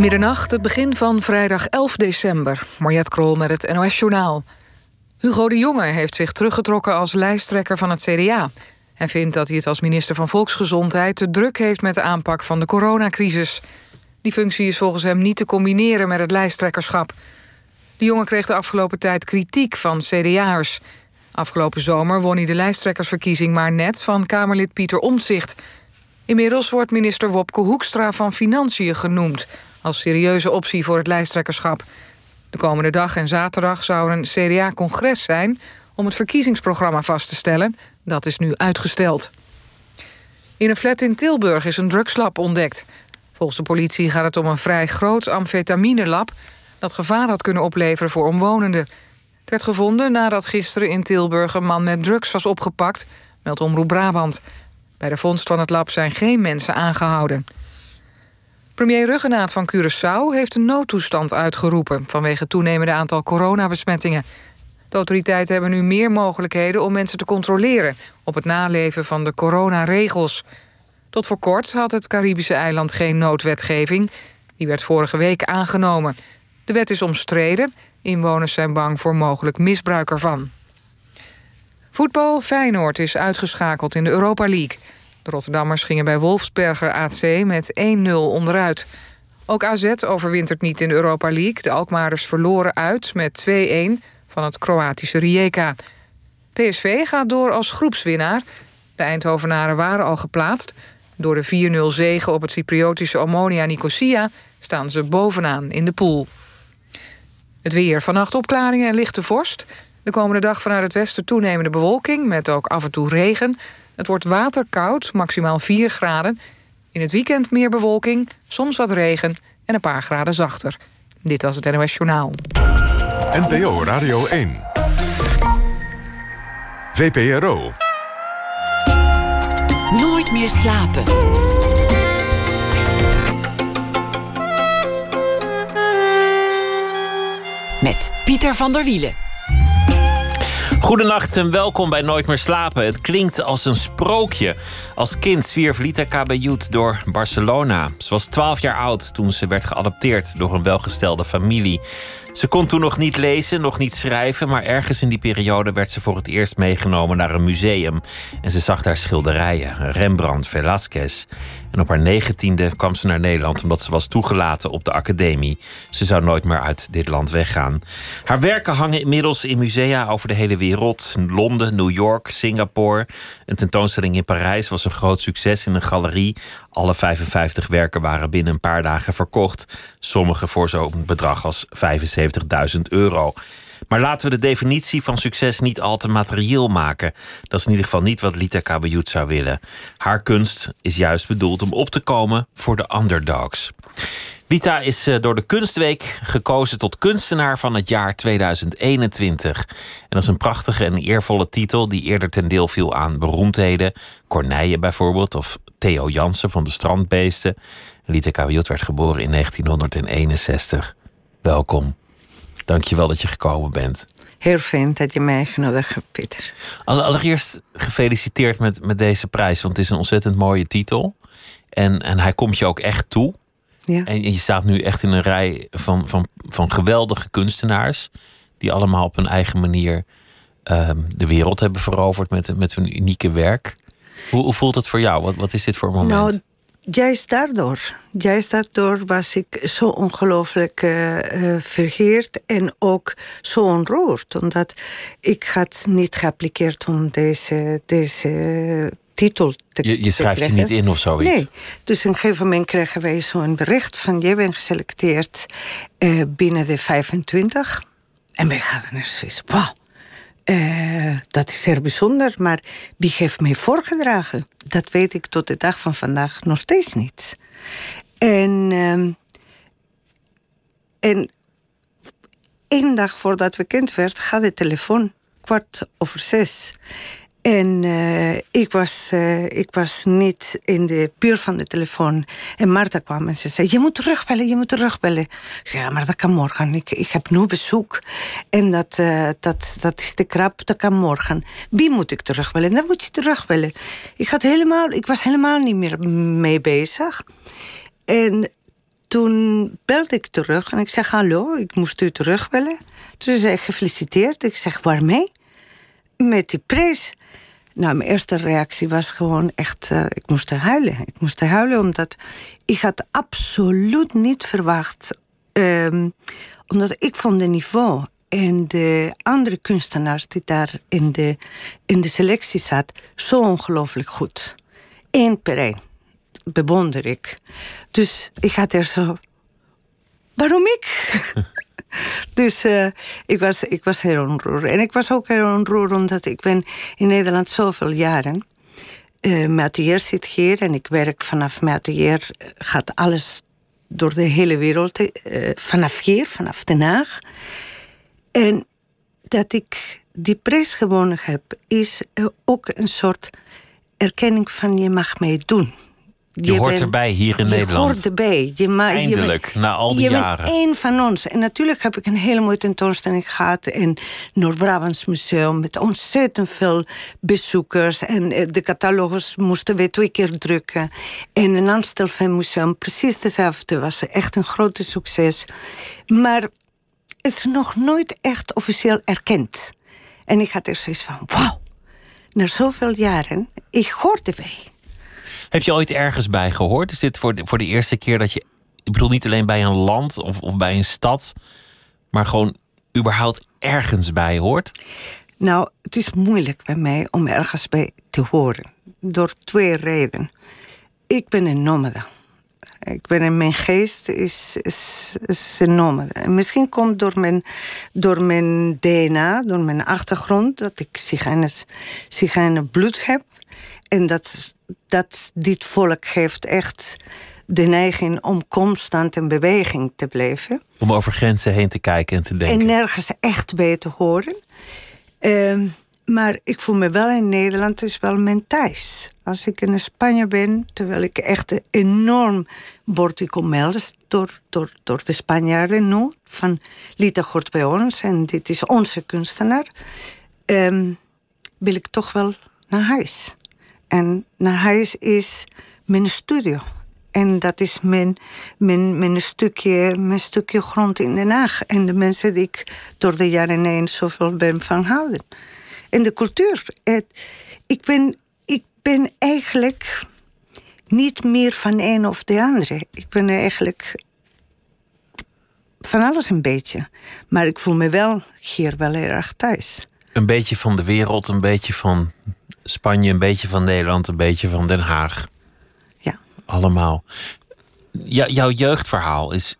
Middernacht, het begin van vrijdag 11 december. Mariette Krol met het NOS Journaal. Hugo de Jonge heeft zich teruggetrokken als lijsttrekker van het CDA. Hij vindt dat hij het als minister van Volksgezondheid... te druk heeft met de aanpak van de coronacrisis. Die functie is volgens hem niet te combineren met het lijsttrekkerschap. De Jonge kreeg de afgelopen tijd kritiek van CDA'ers. Afgelopen zomer won hij de lijsttrekkersverkiezing maar net... van Kamerlid Pieter Omtzigt. Inmiddels wordt minister Wopke Hoekstra van Financiën genoemd als serieuze optie voor het lijsttrekkerschap. De komende dag en zaterdag zou er een CDA-congres zijn... om het verkiezingsprogramma vast te stellen. Dat is nu uitgesteld. In een flat in Tilburg is een drugslab ontdekt. Volgens de politie gaat het om een vrij groot amfetaminelab... dat gevaar had kunnen opleveren voor omwonenden. Het werd gevonden nadat gisteren in Tilburg... een man met drugs was opgepakt, meldt Omroep Brabant. Bij de vondst van het lab zijn geen mensen aangehouden. Premier Ruggenaat van Curaçao heeft een noodtoestand uitgeroepen... vanwege het toenemende aantal coronabesmettingen. De autoriteiten hebben nu meer mogelijkheden om mensen te controleren... op het naleven van de coronaregels. Tot voor kort had het Caribische eiland geen noodwetgeving. Die werd vorige week aangenomen. De wet is omstreden. Inwoners zijn bang voor mogelijk misbruik ervan. Voetbal Feyenoord is uitgeschakeld in de Europa League... De Rotterdammers gingen bij Wolfsberger AC met 1-0 onderuit. Ook AZ overwintert niet in de Europa League. De Alkmaarders verloren uit met 2-1 van het Kroatische Rijeka. PSV gaat door als groepswinnaar. De Eindhovenaren waren al geplaatst. Door de 4-0 zegen op het Cypriotische Omonia Nicosia... staan ze bovenaan in de pool. Het weer. Vannacht opklaringen en lichte vorst. De komende dag vanuit het westen toenemende bewolking... met ook af en toe regen. Het wordt waterkoud, maximaal 4 graden. In het weekend meer bewolking, soms wat regen en een paar graden zachter. Dit was het NOS Journaal. NPO Radio 1. VPRO. Nooit meer slapen. Met Pieter van der Wielen. Goedenacht en welkom bij Nooit meer slapen. Het klinkt als een sprookje. Als kind zwierf Lita Cabellout door Barcelona. Ze was 12 jaar oud toen ze werd geadopteerd door een welgestelde familie. Ze kon toen nog niet lezen, nog niet schrijven, maar ergens in die periode werd ze voor het eerst meegenomen naar een museum. En ze zag daar schilderijen, Rembrandt, Velázquez. En op haar negentiende kwam ze naar Nederland omdat ze was toegelaten op de academie. Ze zou nooit meer uit dit land weggaan. Haar werken hangen inmiddels in musea over de hele wereld. Londen, New York, Singapore. Een tentoonstelling in Parijs was een groot succes in een galerie. Alle 55 werken waren binnen een paar dagen verkocht. Sommige voor zo'n bedrag als 75.000 euro. Maar laten we de definitie van succes niet al te materieel maken. Dat is in ieder geval niet wat Lita Cabellout zou willen. Haar kunst is juist bedoeld om op te komen voor de underdogs. Lita is eh, door de Kunstweek gekozen tot kunstenaar van het jaar 2021. En dat is een prachtige en eervolle titel die eerder ten deel viel aan beroemdheden. Corneille bijvoorbeeld, of Theo Jansen van de Strandbeesten. Lita Cabellout werd geboren in 1961. Welkom. Dankjewel dat je gekomen bent. Heel fijn dat je mij uitgenodigd hebt, Pieter. Allereerst gefeliciteerd met, met deze prijs, want het is een ontzettend mooie titel. En, en hij komt je ook echt toe. Ja. En je staat nu echt in een rij van, van, van geweldige kunstenaars. Die allemaal op hun eigen manier uh, de wereld hebben veroverd met, met hun unieke werk. Hoe, hoe voelt het voor jou? Wat, wat is dit voor moment? Nou, juist daardoor. Juist daardoor was ik zo ongelooflijk uh, vergeerd en ook zo onroerd. Omdat ik had niet geappliceerd om deze, deze titel te Je, je schrijft je niet in of zoiets? Nee. Dus op een gegeven moment kregen wij zo'n bericht van... je bent geselecteerd uh, binnen de 25. En wij gaan Suisse. Wow. Uh, dat is zeer bijzonder, maar wie heeft mij voorgedragen? Dat weet ik tot de dag van vandaag nog steeds niet. En, uh, en één dag voordat we kind werd, gaat de telefoon kwart over zes. En uh, ik, was, uh, ik was niet in de buurt van de telefoon. En Marta kwam en ze zei: Je moet terugbellen, je moet terugbellen. Ik zei: Ja, maar dat kan morgen. Ik, ik heb nu bezoek. En dat, uh, dat, dat is te krap, dat kan morgen. Wie moet ik terugbellen? Dan moet je terugbellen. Ik, had helemaal, ik was helemaal niet meer mee bezig. En toen belde ik terug en ik zeg hallo, ik moest u terugbellen. Toen zei ik gefeliciteerd. Ik zeg waarmee? Met die prijs. Nou, mijn eerste reactie was gewoon echt, uh, ik moest huilen. Ik moest huilen omdat ik had absoluut niet verwacht. Um, omdat ik vond de niveau en de andere kunstenaars die daar in de, in de selectie zat, zo ongelooflijk goed. Eén per één. Bewonder ik. Dus ik had er zo. Waarom ik? dus uh, ik, was, ik was heel onroerd. En ik was ook heel onroerd omdat ik ben in Nederland zoveel jaren. Uh, atelier zit hier en ik werk vanaf mijn atelier. Gaat alles door de hele wereld. Uh, vanaf hier, vanaf Den Haag. En dat ik die prijs gewonnen heb, is ook een soort erkenning van je mag meedoen. Je, je hoort erbij hier in je Nederland. Je hoort erbij. Je Eindelijk, je na al die je jaren. Je bent één van ons. En natuurlijk heb ik een hele mooie tentoonstelling gehad... in Noord-Brabants Museum met ontzettend veel bezoekers. En eh, de catalogus moesten we twee keer drukken. En in Amstelveen Museum precies dezelfde. was echt een grote succes. Maar het is nog nooit echt officieel erkend. En ik had er zoiets van, wauw. Na zoveel jaren, ik hoorde wij. Heb je ooit ergens bij gehoord? Is dit voor de, voor de eerste keer dat je. Ik bedoel niet alleen bij een land of, of bij een stad, maar gewoon überhaupt ergens bij hoort? Nou, het is moeilijk bij mij om ergens bij te horen. Door twee redenen. Ik ben een nomade. Ik ben in mijn geest is, is, een nomade. En misschien komt door mijn, door mijn DNA, door mijn achtergrond, dat ik zigeuner bloed heb. En dat, dat dit volk heeft echt de neiging om constant in beweging te blijven. Om over grenzen heen te kijken en te denken. En nergens echt bij te horen. Uh, maar ik voel me wel in Nederland, is wel mijn thuis. Als ik in Spanje ben, terwijl ik echt enorm word door, door, door de Spanjaarden nu. Van Lita hoort bij ons en dit is onze kunstenaar. Um, wil ik toch wel naar huis. En naar huis is mijn studio. En dat is mijn, mijn, mijn, stukje, mijn stukje grond in Den Haag. En de mensen die ik door de jaren heen zoveel ben van houden. En de cultuur. Ik, ben, ik ben eigenlijk niet meer van een of de andere. Ik ben eigenlijk van alles een beetje. Maar ik voel me wel hier wel erg thuis. Een beetje van de wereld, een beetje van Spanje, een beetje van Nederland, een beetje van Den Haag. Ja. Allemaal. Ja, jouw jeugdverhaal is.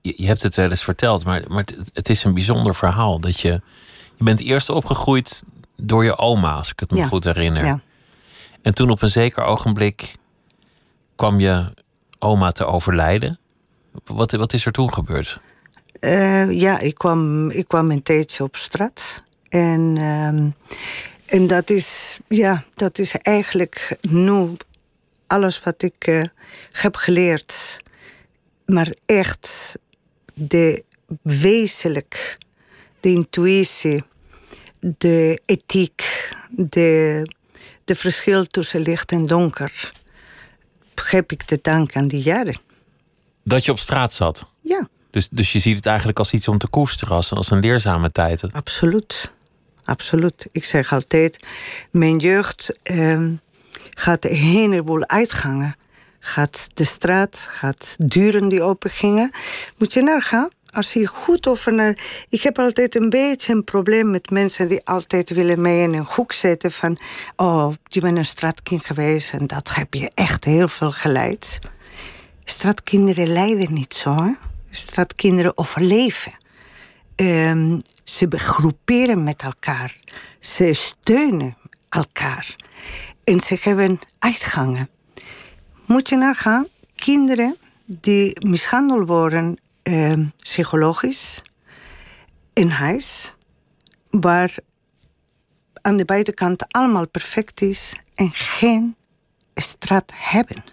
Je, hebt het wel eens verteld, maar, maar het, het, is een bijzonder verhaal. Dat je. Je bent eerst opgegroeid door je oma, als ik het me ja. goed herinner. Ja. En toen op een zeker ogenblik kwam je oma te overlijden. Wat, wat is er toen gebeurd? Uh, ja, ik kwam, ik kwam een tijdje op straat. En, uh, en dat, is, ja, dat is eigenlijk nu alles wat ik uh, heb geleerd. Maar echt de wezenlijk, de intuïtie, de ethiek, de, de verschil tussen licht en donker, heb ik te danken aan die jaren. Dat je op straat zat? Ja. Dus, dus je ziet het eigenlijk als iets om te koesteren, als, als een leerzame tijd. Absoluut. Absoluut. Ik zeg altijd, mijn jeugd eh, gaat een heleboel uitgangen. Gaat de straat, gaat deuren die open gingen. Moet je nagaan, als je goed over naar. Ik heb altijd een beetje een probleem met mensen die altijd willen mij in een hoek zetten van. Oh, je bent een straatkind geweest en dat heb je echt heel veel geleid. Straatkinderen lijden niet zo. Hè? Straatkinderen overleven. Um, ze groeperen met elkaar. Ze steunen elkaar. En ze hebben uitgangen. Moet je nagaan, kinderen die mishandeld worden uh, psychologisch in huis, waar aan de buitenkant allemaal perfect is en geen straat hebben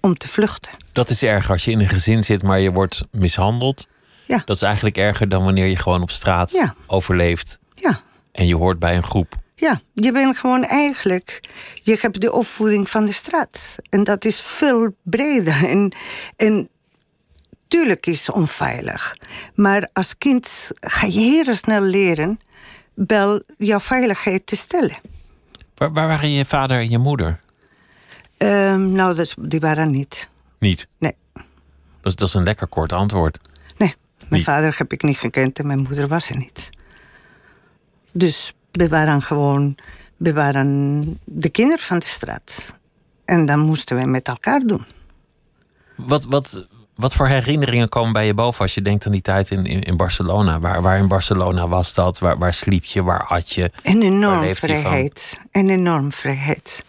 om te vluchten. Dat is erg als je in een gezin zit, maar je wordt mishandeld. Ja. Dat is eigenlijk erger dan wanneer je gewoon op straat ja. overleeft. Ja. En je hoort bij een groep. Ja, je bent gewoon eigenlijk. Je hebt de opvoeding van de straat. En dat is veel breder. En, en tuurlijk is het onveilig. Maar als kind ga je heel snel leren wel jouw veiligheid te stellen. Waar, waar waren je vader en je moeder? Ehm, nou, dat, die waren niet. Niet? Nee. Dat is, dat is een lekker kort antwoord. Mijn Niet? vader heb ik niet gekend en mijn moeder was er niet. Dus we waren gewoon, we waren de kinderen van de straat. En dan moesten we met elkaar doen. Wat, wat, wat voor herinneringen komen bij je boven als je denkt aan die tijd in, in, in Barcelona? Waar, waar in Barcelona was dat? Waar, waar sliep je? Waar at je? En Waar enorm vrijheid. En enorm vrijheid.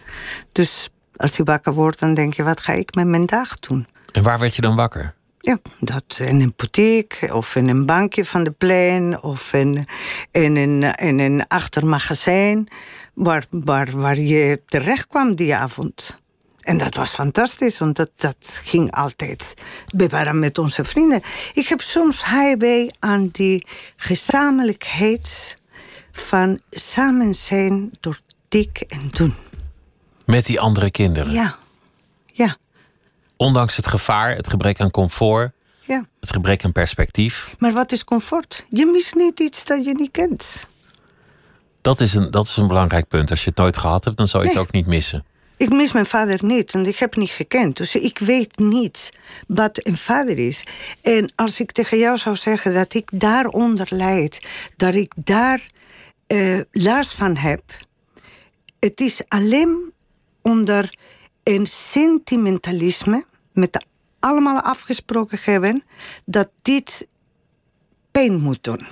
Dus als je wakker wordt, dan denk je, wat ga ik met mijn dag doen? En waar werd je dan wakker? Ja, dat in een boutique of in een bankje van de plein of in, in, een, in een achtermagazijn waar, waar, waar je terecht kwam die avond. En dat was fantastisch, want dat, dat ging altijd. We waren met onze vrienden. Ik heb soms heimwee aan die gezamenlijkheid van samen zijn door dik en doen. Met die andere kinderen. Ja, Ondanks het gevaar, het gebrek aan comfort, ja. het gebrek aan perspectief. Maar wat is comfort? Je mist niet iets dat je niet kent. Dat is een, dat is een belangrijk punt. Als je het nooit gehad hebt, dan zou je het ook niet missen. Ik mis mijn vader niet, want ik heb niet gekend. Dus ik weet niet wat een vader is. En als ik tegen jou zou zeggen dat ik daaronder lijd, dat ik daar eh, last van heb, het is alleen onder een sentimentalisme, met allemaal afgesproken hebben, dat dit pijn moet doen.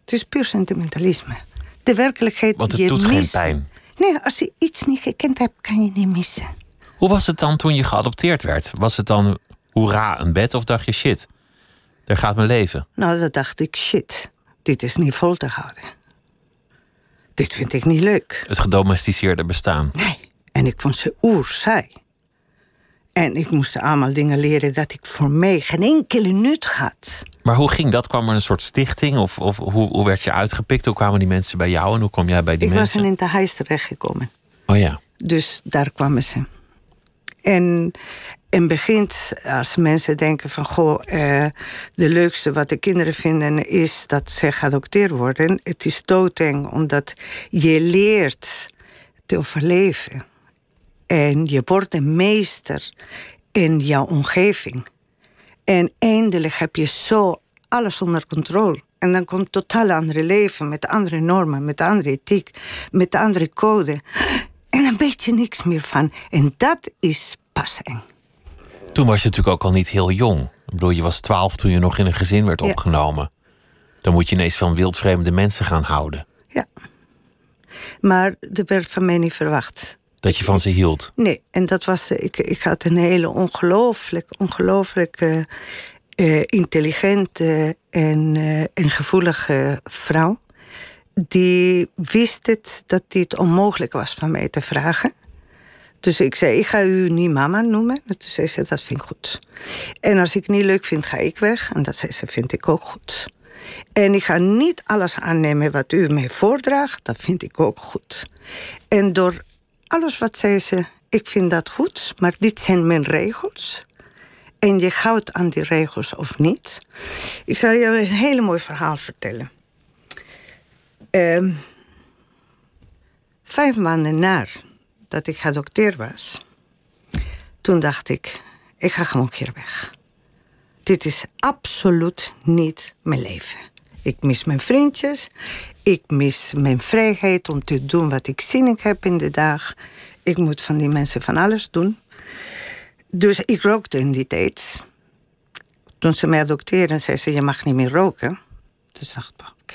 Het is puur sentimentalisme. De werkelijkheid Want het je doet geen pijn. Nee, als je iets niet gekend hebt, kan je niet missen. Hoe was het dan toen je geadopteerd werd? Was het dan hoera een bed of dacht je shit? Daar gaat mijn leven. Nou, dan dacht ik, shit, dit is niet vol te houden. Dit vind ik niet leuk. Het gedomesticeerde bestaan. Nee. En ik vond ze oerzaai. En ik moest allemaal dingen leren dat ik voor mij geen enkele nut had. Maar hoe ging dat? Kwam er een soort stichting? Of, of hoe, hoe werd je uitgepikt? Hoe kwamen die mensen bij jou en hoe kwam jij bij die ik was mensen? in het huis terechtgekomen. Oh ja. Dus daar kwamen ze. En in het begin, als mensen denken van... goh, eh, de leukste wat de kinderen vinden is dat ze geadopteerd worden... het is doodeng, omdat je leert te overleven. En je wordt een meester in jouw omgeving. En eindelijk heb je zo alles onder controle. En dan komt totaal andere leven met andere normen, met andere ethiek, met andere code. En dan weet je niks meer van. En dat is pas eng. Toen was je natuurlijk ook al niet heel jong. Ik bedoel, je was twaalf toen je nog in een gezin werd Ja. opgenomen. Dan moet je ineens van wildvreemde mensen gaan houden. Ja. Maar dat werd van mij niet verwacht. Dat je van ze hield. Nee, en dat was. Ik, ik had een hele ongelooflijk, ongelooflijk eh, intelligente en, eh, en gevoelige vrouw. Die wist het dat dit onmogelijk was van mij te vragen. Dus ik zei: Ik ga u niet mama noemen. En toen zei ze: Dat vind ik goed. En als ik niet leuk vind, ga ik weg. En dat zei ze: Vind ik ook goed. En ik ga niet alles aannemen wat u mij voordraagt. Dat vind ik ook goed. En door alles wat zei ze, ik vind dat goed, maar dit zijn mijn regels. En je houdt aan die regels of niet. Ik zal je een hele mooi verhaal vertellen. Ehm, vijf maanden na dat ik geadopteerd was, toen dacht ik, ik ga gewoon hier weg. Dit is absoluut niet mijn leven. Ik mis mijn vriendjes. Ik mis mijn vrijheid om te doen wat ik zin in heb in de dag. Ik moet van die mensen van alles doen. Dus ik rookte in die tijd. Toen ze mij adopteerden, zei ze: Je mag niet meer roken. Dus dacht ik: Oké.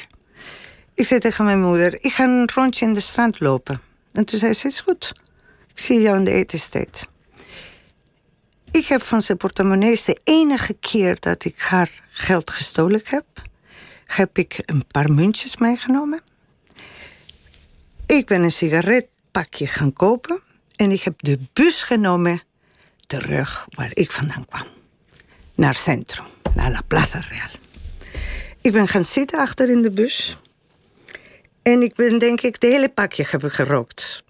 Ik zei tegen mijn moeder: Ik ga een rondje in de strand lopen. En toen zei ze: Is goed. Ik zie jou in de etenstijd. Ik heb van zijn portemonnees de enige keer dat ik haar geld gestolen heb, heb ik een paar muntjes meegenomen. Ik ben een sigaretpakje gaan kopen en ik heb de bus genomen terug waar ik vandaan kwam. Naar Centrum, naar La Plaza Real. Ik ben gaan zitten achter in de bus. En ik ben denk ik de hele pakje heb ik gerookt.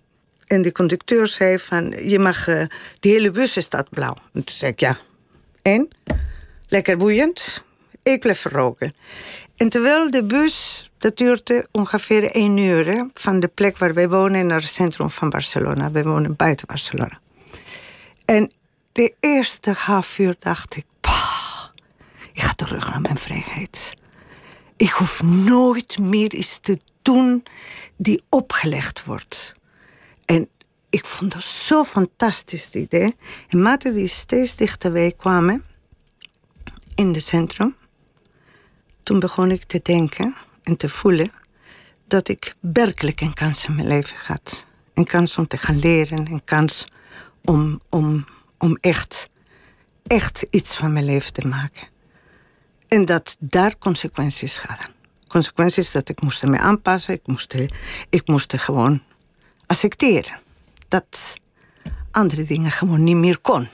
En de conducteur zei van, je mag, eh, de hele bus staat blauw. En toen zei ik, ja. En? lekker boeiend. Ik bleef roken. En terwijl de bus, dat duurde ongeveer één uur... van de plek waar wij wonen naar het centrum van Barcelona. We wonen buiten Barcelona. En de eerste half uur dacht ik... Ik ga terug naar mijn vrijheid. Ik hoef nooit meer iets te doen die opgelegd wordt. En ik vond dat zo'n fantastisch idee. En maten die steeds dichterbij kwamen in het centrum, toen begon ik te denken en te voelen dat ik werkelijk een kans in mijn leven had. Een kans om te gaan leren, een kans om, om, om echt, echt iets van mijn leven te maken. En dat daar consequenties hadden. Consequenties dat ik moest me aanpassen, ik moest, ik moest gewoon accepteren dat andere dingen gewoon niet meer kon.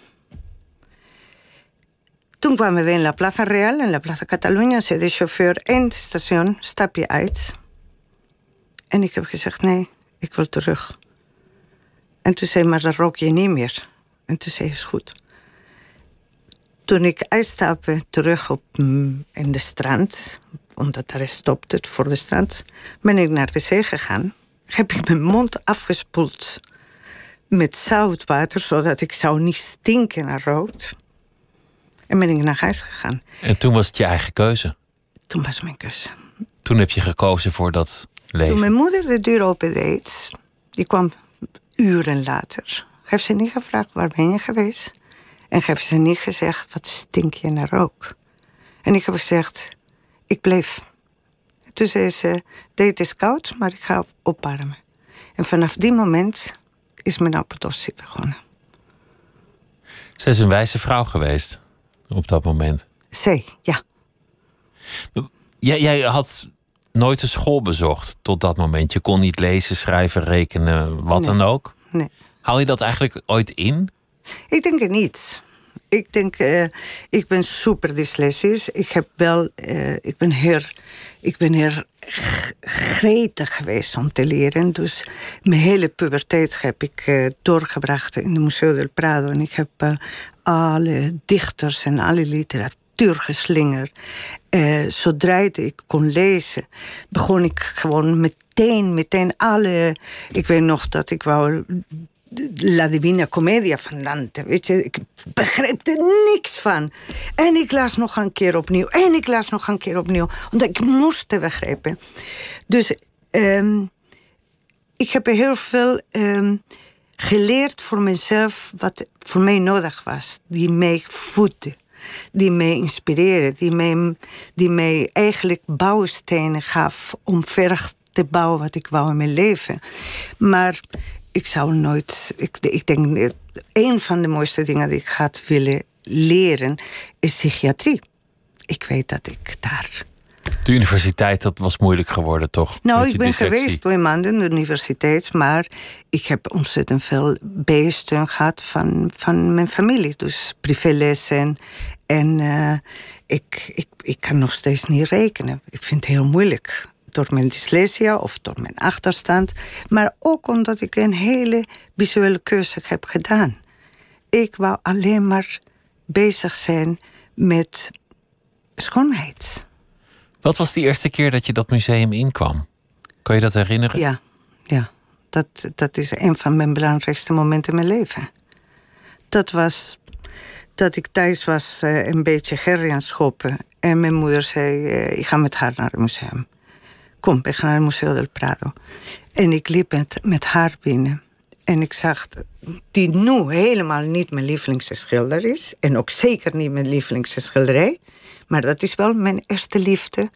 Toen kwamen we in La Plaza Real, in La Plaza Catalunya, zei de chauffeur het station, stap je uit. En ik heb gezegd, nee, ik wil terug. En toen zei maar dan rook je niet meer. En toen zei is goed. Toen ik uitstapte terug op, mm, in de strand, omdat daar stopt het voor de strand, ben ik naar de zee gegaan. Heb ik mijn mond afgespoeld met zoutwater, zodat ik zou niet stinken naar rood. En ben ik naar huis gegaan. En toen was het je eigen keuze? Toen was mijn keuze. Toen heb je gekozen voor dat leven? Toen mijn moeder de deur opendeed, die kwam uren later. Heeft ze niet gevraagd, waar ben je geweest? En heeft ze niet gezegd, wat stink je naar rook? En ik heb gezegd, ik bleef. Toen zei ze, dit is koud, maar ik ga opwarmen. En vanaf die moment is mijn apodossie begonnen. Zij is een wijze vrouw geweest op dat moment. Zij, ja. Jij, jij had nooit een school bezocht tot dat moment. Je kon niet lezen, schrijven, rekenen, wat dan ook. Nee. Haal je dat eigenlijk ooit in? Ik denk het niet. Ik denk, uh, ik ben super dyslexisch. Ik heb wel, uh, ik ben heel, ik ben heel gretig geweest om te leren. Dus mijn hele puberteit heb ik uh, doorgebracht in de Museo del Prado. En ik heb alle dichters en alle literatuur geslingerd. zodra ik kon lezen, begon ik gewoon meteen, meteen alle... Ik weet nog dat ik wou La Divina Commedia van Dante. Weet je, ik begreep er niks van. En ik las nog een keer opnieuw. En ik las nog een keer opnieuw. Omdat ik moest het begrijpen. Dus um, ik heb heel veel um, geleerd voor mezelf wat voor mij nodig was. Die mij voedde. Die mij inspireerde. Die mij, die mij eigenlijk bouwstenen gaf om verder te bouwen wat ik wou in mijn leven. Maar ik zou nooit. Ik, ik denk, een van de mooiste dingen die ik had willen leren is psychiatrie. Ik weet dat ik daar. De universiteit, dat was moeilijk geworden, toch? Nou, ik ben geweest twee maanden in de universiteit, maar ik heb ontzettend veel bijsteun gehad van, van mijn familie. Dus privélessen. En uh, ik, ik, ik kan nog steeds niet rekenen. Ik vind het heel moeilijk door mijn dyslexia of door mijn achterstand, maar ook omdat ik een hele visuele keuze heb gedaan. Ik wou alleen maar bezig zijn met schoonheid. Wat was de eerste keer dat je dat museum inkwam? Kan je dat herinneren? Ja, ja. Dat, dat is een van mijn belangrijkste momenten in mijn leven. Dat was dat ik thuis was, uh, een beetje gerry aan schoppen. En mijn moeder zei, uh, ik ga met haar naar het museum kom, we gaan naar het Museo del Prado. En ik liep met, met haar binnen. En ik zag die nu helemaal niet mijn lievelingsschilder is. En ook zeker niet mijn lievelingsschilderij. Maar dat is wel mijn eerste liefde.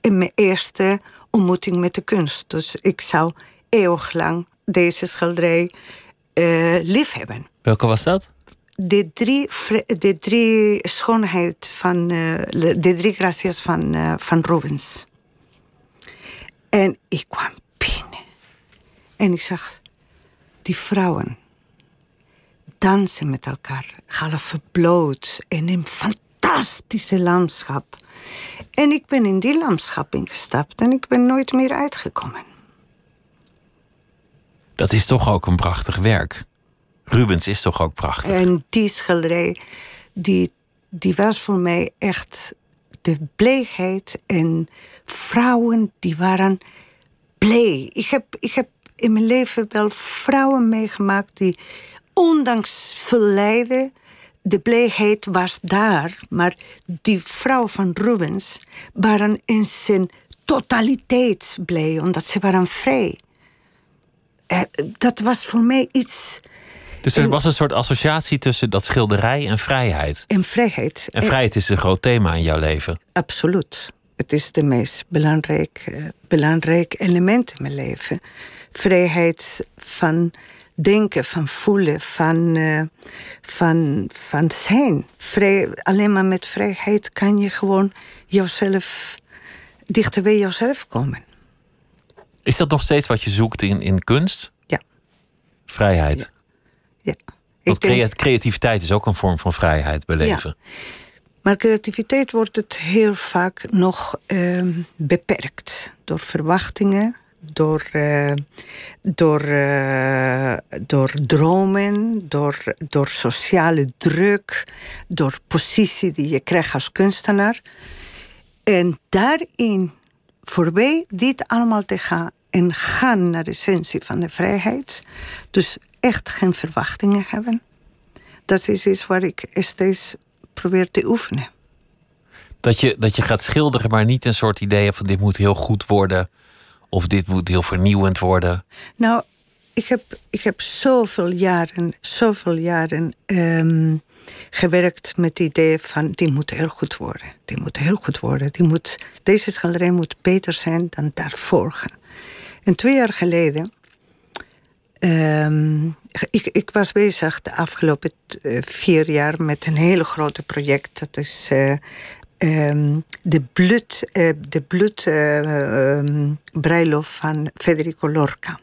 En mijn eerste ontmoeting met de kunst. Dus ik zou eeuwig lang deze schilderij uh, lief hebben. Welke was dat? De drie, de drie schoonheid van... Uh, de drie gracias van, uh, van Rubens. En ik kwam binnen. En ik zag die vrouwen dansen met elkaar, half bloot in een fantastische landschap. En ik ben in die landschap ingestapt en ik ben nooit meer uitgekomen. Dat is toch ook een prachtig werk. Rubens is toch ook prachtig. En die schilderij, die die was voor mij echt de bleekheid. En vrouwen die waren blij. Ik heb, ik heb in mijn leven wel vrouwen meegemaakt die ondanks veel lijden de blijheid was daar, maar die vrouw van Rubens waren in zijn totaliteit blij, omdat ze waren vrij. Eh, dat was voor mij iets. Dus er was een soort associatie tussen dat schilderij en vrijheid. En vrijheid. En vrijheid is een groot thema in jouw leven. Absoluut. Het is de meest belangrijk, uh, belangrijk element in mijn leven. Vrijheid van denken, van voelen, van, uh, van, van zijn. Vrij, alleen maar met vrijheid kan je gewoon jezelf dichter bij jezelf komen. Is dat nog steeds wat je zoekt in, in kunst? Ja. Vrijheid. Ja. Ja. Want denk... creativiteit is ook een vorm van vrijheid beleven. Ja. Maar creativiteit wordt het heel vaak nog uh, beperkt door verwachtingen, door, uh, door, uh, door dromen, door, door sociale druk, door positie die je krijgt als kunstenaar. En daarin, voorbij dit allemaal te gaan en gaan naar de essentie van de vrijheid, dus echt geen verwachtingen hebben, dat is iets waar ik steeds probeer te oefenen. Dat je, dat je gaat schilderen, maar niet een soort idee van dit moet heel goed worden of dit moet heel vernieuwend worden? Nou, ik heb, ik heb zoveel jaren, zoveel jaren um, gewerkt met het idee van die moet heel goed worden. Die moet heel goed worden. Die moet, deze schilderij moet beter zijn dan daarvoor. En twee jaar geleden. Um, ik, ik was bezig de afgelopen uh, vier jaar met een hele grote project. Dat is de bloed, uh, de bloed uh, van Federico Lorca.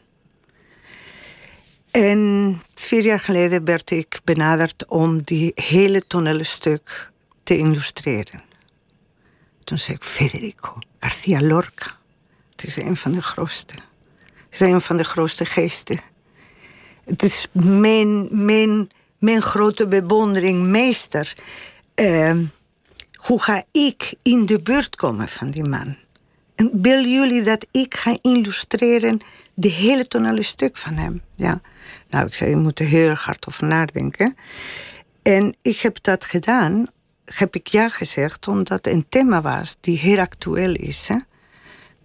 En vier jaar geleden werd ik benaderd om die hele toneelstuk te illustreren. Toen zei ik, Federico Garcia Lorca. Het is een van de grootste. Het is een van de grootste geesten. Het is mijn, mijn, mijn grote bewondering, meester. Uh, hoe ga ik in de buurt komen van die man? En willen jullie dat ik ga illustreren de hele tonele stuk van hem? Ja. Nou, ik zei, je moet er heel hard over nadenken. En ik heb dat gedaan, heb ik ja gezegd, omdat het een thema was die heel actueel is. Hè?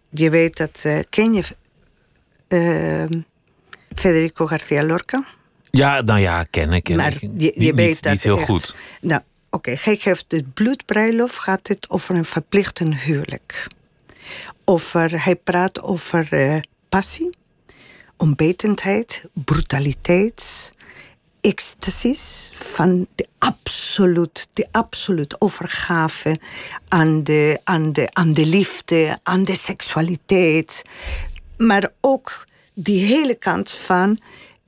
Je weet dat, uh, ken je uh, Federico García Lorca? Ja, nou ja, ken ik. Ken maar ik. je, niet, weet niet, dat niet heel echt, goed. Nou, Oké, okay, heeft het bloedbreilof gaat het over een verplichte huwelijk. Over, hij praat over uh, passie, onbetendheid, brutaliteit, ecstasis van de absoluut, de absoluut overgave aan de, aan, de, aan de liefde, aan de seksualiteit. Maar ook die hele kant van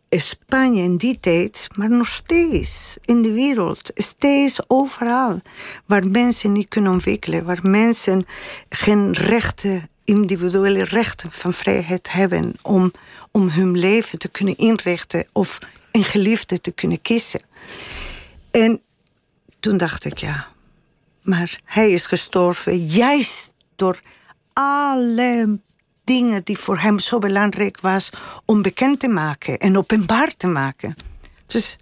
Spanje in die tijd, maar nog steeds in de wereld, steeds overal, waar mensen niet kunnen ontwikkelen, waar mensen geen rechten, individuele rechten van vrijheid hebben om, om hun leven te kunnen inrichten of een geliefde te kunnen kiezen. En toen dacht ik, ja, maar hij is gestorven juist door alle dingen die voor hem zo belangrijk was om bekend te maken en openbaar te maken. Dus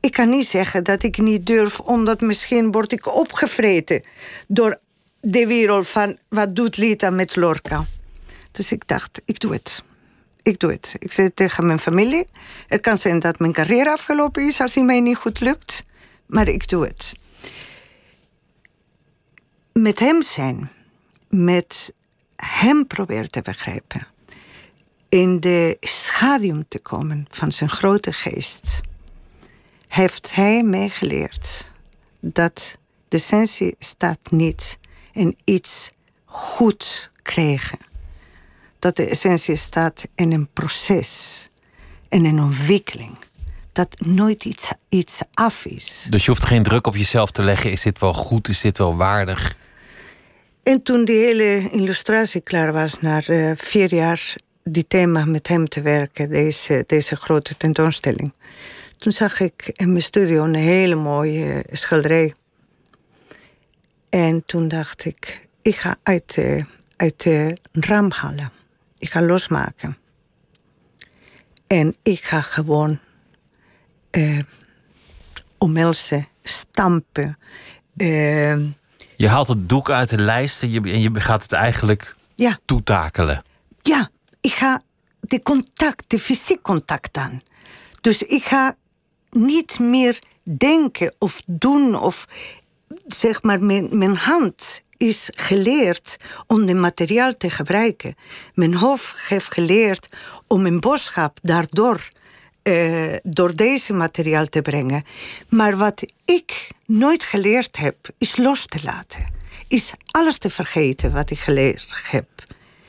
ik kan niet zeggen dat ik niet durf, omdat misschien word ik opgevreten door de wereld van wat doet Lita met Lorca. Dus ik dacht, ik doe het. Ik doe het. Ik zei tegen mijn familie: Het kan zijn dat mijn carrière afgelopen is als het mij niet goed lukt, maar ik doe het. Met hem zijn, met hem proberen te begrijpen. In de schaduw te komen van zijn grote geest. Heeft hij mij geleerd dat de essentie staat niet in iets goed krijgen. Dat de essentie staat in een proces, in een ontwikkeling. Dat nooit iets, iets af is. Dus je hoeft geen druk op jezelf te leggen. Is dit wel goed? Is dit wel waardig? En toen die hele illustratie klaar was, na uh, vier jaar die thema met hem te werken, deze, grote tentoonstelling. Toen zag ik in mijn studio een hele mooie schilderij En toen dacht ik, ik ga uit de, uit de ram halen. Ik ga losmaken. En ik ga gewoon omhelzen, stampen. Je haalt het doek uit de lijst en je, en je gaat het eigenlijk ja. toetakelen. Ja, ik ga de contact, de fysiek contact aan. Dus ik ga niet meer denken of doen of zeg maar mijn, mijn hand is geleerd om het materiaal te gebruiken. Mijn hoofd heeft geleerd om een boodschap daardoor uh, door deze materiaal te brengen. Maar wat ik nooit geleerd heb, is los te laten. Is alles te vergeten wat ik geleerd heb.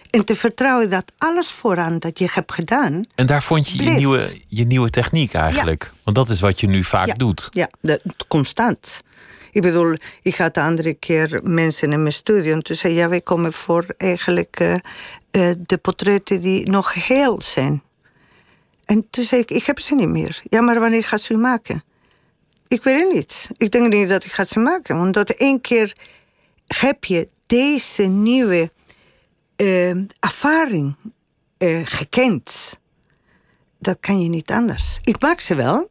En te vertrouwen dat alles vooraan dat je hebt gedaan. En daar vond je je nieuwe, je nieuwe techniek eigenlijk. Want dat is wat je nu vaak doet. Ja, dat, constant. Ik bedoel, ik had de andere keer mensen in mijn studio... en toen zei ja, wij komen voor eigenlijk uh, uh, de portretten die nog heel zijn. En toen zei ik, ik heb ze niet meer. Ja, maar wanneer gaat ze maken? Ik weet het niet. Ik denk niet dat ik ga ze maken. Want één keer heb je deze nieuwe uh, ervaring gekend. Dat kan je niet anders. Ik maak ze wel.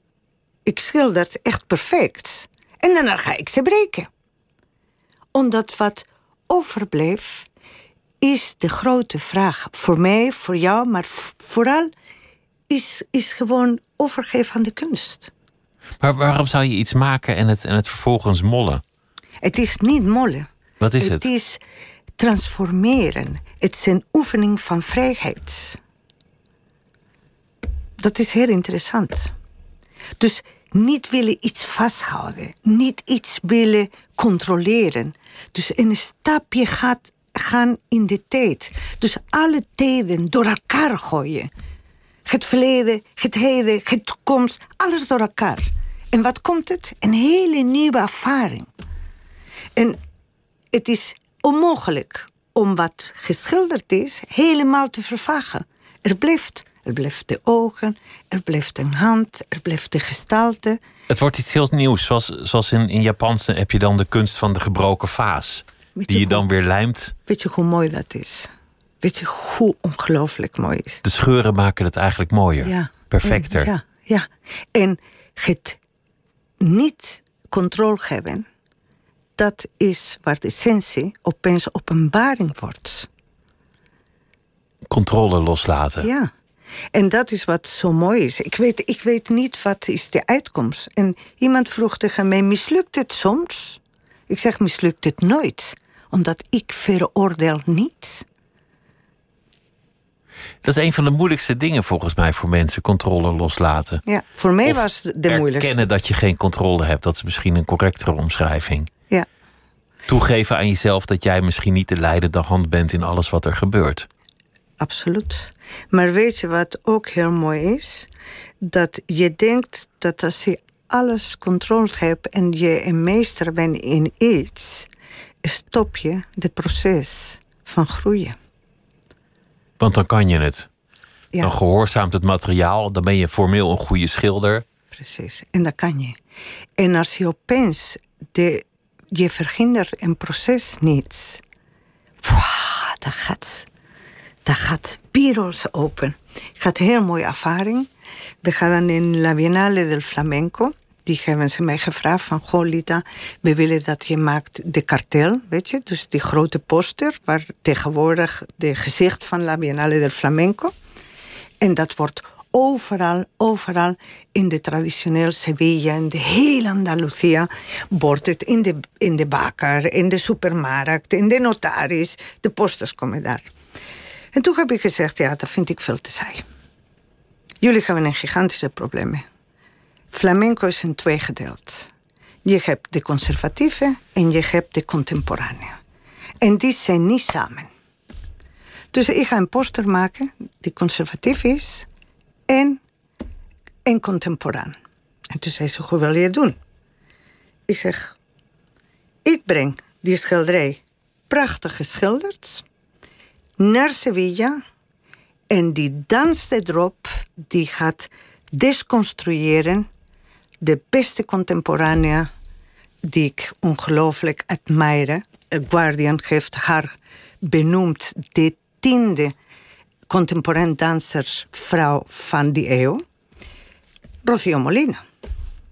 Ik schilder het echt perfect. En daarna ga ik ze breken. Omdat wat overbleef, is de grote vraag. Voor mij, voor jou, maar vooral is, is gewoon overgeven aan de kunst. Maar waarom zou je iets maken en het, en het vervolgens mollen? Het is niet mollen. Wat is het? Het is transformeren. Het is een oefening van vrijheid. Dat is heel interessant. Dus niet willen iets vasthouden, niet iets willen controleren. Dus een stapje gaat gaan in de tijd. Dus alle tijden door elkaar gooien. Het verleden, het heden, het toekomst, alles door elkaar. En wat komt het? Een hele nieuwe ervaring. En het is onmogelijk om wat geschilderd is helemaal te vervagen. Er blijft er blijft de ogen, er blijft een hand, er blijft de gestalte. Het wordt iets heel nieuws. Zoals, zoals in, in Japans heb je dan de kunst van de gebroken vaas. die je dan weer lijmt. Weet je hoe mooi dat is? Weet je hoe ongelooflijk mooi is? De scheuren maken het eigenlijk mooier. Ja. Perfecter. Ja, ja. En het niet controle hebben, dat is waar de essentie opeens openbaring wordt. Controle loslaten. Ja. En dat is wat zo mooi is. Ik weet, ik weet niet wat is de uitkomst. En iemand vroeg tegen mij, mislukt het soms? Ik zeg, mislukt het nooit. Omdat ik veroordeel niet. Dat is een van de moeilijkste dingen volgens mij voor mensen, controle loslaten. Ja, voor mij was de moeilijkste. Erkennen dat je geen controle hebt, dat is misschien een correctere omschrijving. Ja. Toegeven aan jezelf dat jij misschien niet de leidende hand bent in alles wat er gebeurt. Absoluut. Maar weet je wat ook heel mooi is? Dat je denkt dat als je alles controleerd hebt en je een meester bent in iets, stop je het proces van groeien. Want dan kan je het. Dan gehoorzaamt het materiaal, dan ben je formeel een goede schilder. Precies, en dat kan je. En als je opeens de, je verhindert een proces niet, wow, dat gaat daar gaat Piros open. Gaat een heel mooie ervaring. We gaan dan in La Biennale del Flamenco. Die hebben ze mij gevraagd van, goh Lita, we willen dat je maakt de kartel, weet je? Dus die grote poster waar tegenwoordig de gezicht van La Biennale del Flamenco. En dat wordt overal, overal in de traditioneel Sevilla, in de hele Andalusia, wordt het in de, in de bakker, in de supermarkt, in de notaris. De posters komen daar. En toen heb ik gezegd, ja, dat vind ik veel te saai. Jullie hebben een gigantische probleem. Flamenco is in twee gedeeld. Je hebt de conservatieve en je hebt de contemporanee. En die zijn niet samen. Dus ik ga een poster maken die conservatief is en, en contemporaan. En toen zei ze, hoe wil je doen? Ik zeg, ik breng die schilderij prachtig geschilderd naar Sevilla. En die danst erop, die gaat desconstrueren de beste contemporanea die ik ongelooflijk admire. Guardian heeft haar benoemd de tiende contemporain danservrouw van die eeuw. Rocío Molina.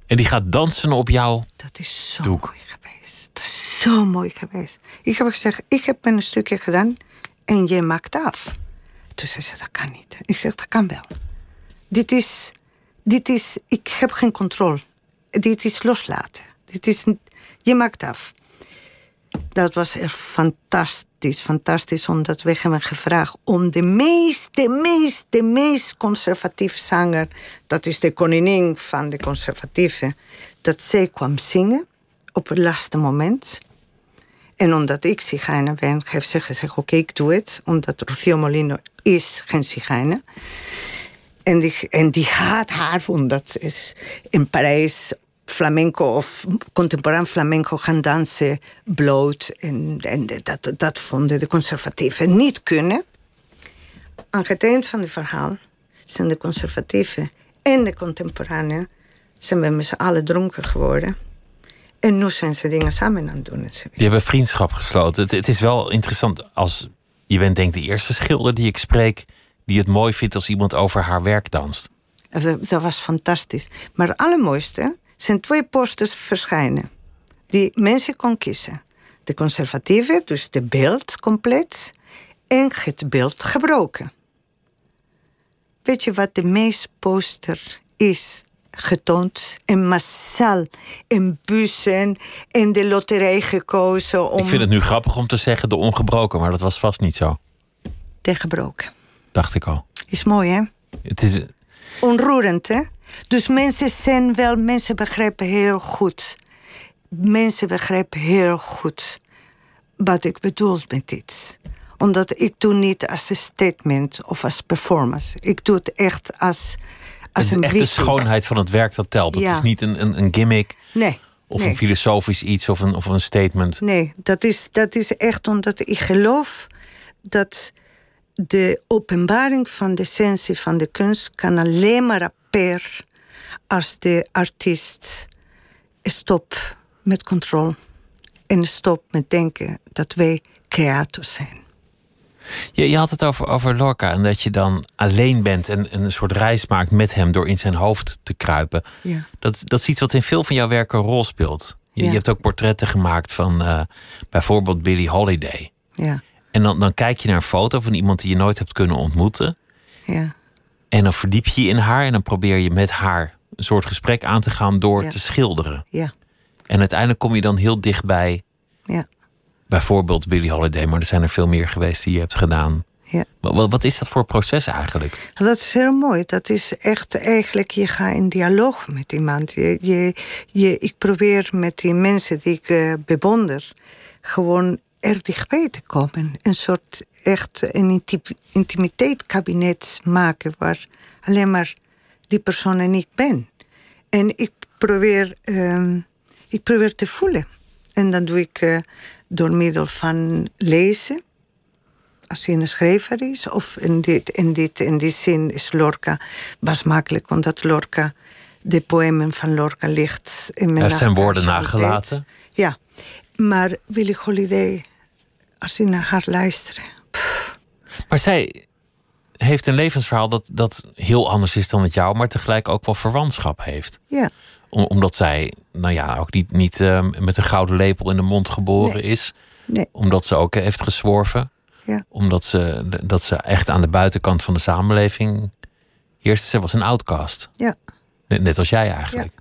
En die gaat dansen op jou. Dat is zo Doek. mooi geweest. Dat is zo mooi geweest. Ik heb gezegd, ik heb een stukje gedaan en je maakt af. Toen zei ze, dat kan niet. Ik zeg, dat kan wel. Dit is, dit is, ik heb geen controle. Dit is loslaten. Dit is, je maakt af. Dat was echt fantastisch, fantastisch, omdat we hebben gevraagd om de meest, de meest, conservatieve zanger, dat is de koningin van de conservatieven, dat zij kwam zingen op het laatste moment. En omdat ik zigeuner ben, heeft ze gezegd, oké, ik doe het, omdat Rocío Molino is geen zigeuner. En die, en die gaat haar, omdat is in Parijs flamenco of contemporain flamenco gaan dansen bloot. En, dat, dat vonden de conservatieven niet kunnen. Aan het eind van het verhaal zijn de conservatieven en de contemporanen zijn met z'n allen dronken geworden. En nu zijn ze dingen samen aan het doen. Die hebben vriendschap gesloten. Het, is wel interessant als je bent denk de eerste schilder die ik spreek die het mooi vindt als iemand over haar werk danst. Dat was fantastisch. Maar het allermooiste zijn twee posters verschijnen. Die mensen kon kiezen. De conservatieve, dus de beeld compleet. En het beeld gebroken. Weet je wat de meest poster is getoond en massaal in bussen en de loterij gekozen om Ik vind het nu grappig om te zeggen de ongebroken, maar dat was vast niet zo. de gebroken. Dacht ik al. Is mooi, hè? Het is, onroerend, hè? Dus mensen zijn wel, mensen begrijpen heel goed. Mensen begrijpen heel goed wat ik bedoel met dit. Omdat ik doe niet als een statement of als performance. Ik doe het echt als, het als is een echt de schoonheid van het werk dat telt. Het Ja. is niet een, een, een gimmick Nee. of nee. een filosofisch iets of een, of een statement. Nee, dat is, dat is echt omdat ik geloof dat de openbaring van de essentie van de kunst kan alleen maar per als de artiest stopt met controle en stopt met denken dat wij creators zijn. Je, je had het over, over Lorca en dat je dan alleen bent en, en een soort reis maakt met hem door in zijn hoofd te kruipen. Ja. Dat, dat is iets wat in veel van jouw werken een rol speelt. Je, Ja. je hebt ook portretten gemaakt van eh, bijvoorbeeld Billie Holiday. Ja, En dan, dan kijk je naar een foto van iemand die je nooit hebt kunnen ontmoeten. ja, En dan verdiep je je in haar en dan probeer je met haar een soort gesprek aan te gaan door Ja. te schilderen. ja, En uiteindelijk kom je dan heel dichtbij, ja, bijvoorbeeld Billie Holiday, maar er zijn er veel meer geweest die je hebt gedaan. ja. Wat, wat- is dat voor proces eigenlijk? Dat is heel mooi. Dat is echt eigenlijk, je gaat in dialoog met iemand. Je, je, je, ik probeer met die mensen die ik eh, bewonder, gewoon er dichtbij te komen. Een soort echt een inti intimiteitskabinet maken waar alleen maar die persoon en ik ben. En ik probeer, ehm, ik probeer te voelen. En dat doe ik eh, door middel van lezen als hij een schrijver is. Of in, dit, in, dit, in die zin is Lorca was makkelijk, omdat Lorca, de poëmen van Lorca ligt in mijn Hij heeft zijn woorden nagelaten. Ja, maar Willy Holiday, als je naar haar luistert. Maar zij heeft een levensverhaal dat, dat heel anders is dan het jou, maar tegelijk ook wel verwantschap heeft. Ja, Om- omdat zij, nou ja, ook niet, niet eh, met een gouden lepel in de mond geboren Nee. is. nee, Omdat ze ook heeft gezworven. ja, Omdat ze, dat ze echt aan de buitenkant van de samenleving heerste. Ze was een outcast. ja, Net, net als jij eigenlijk.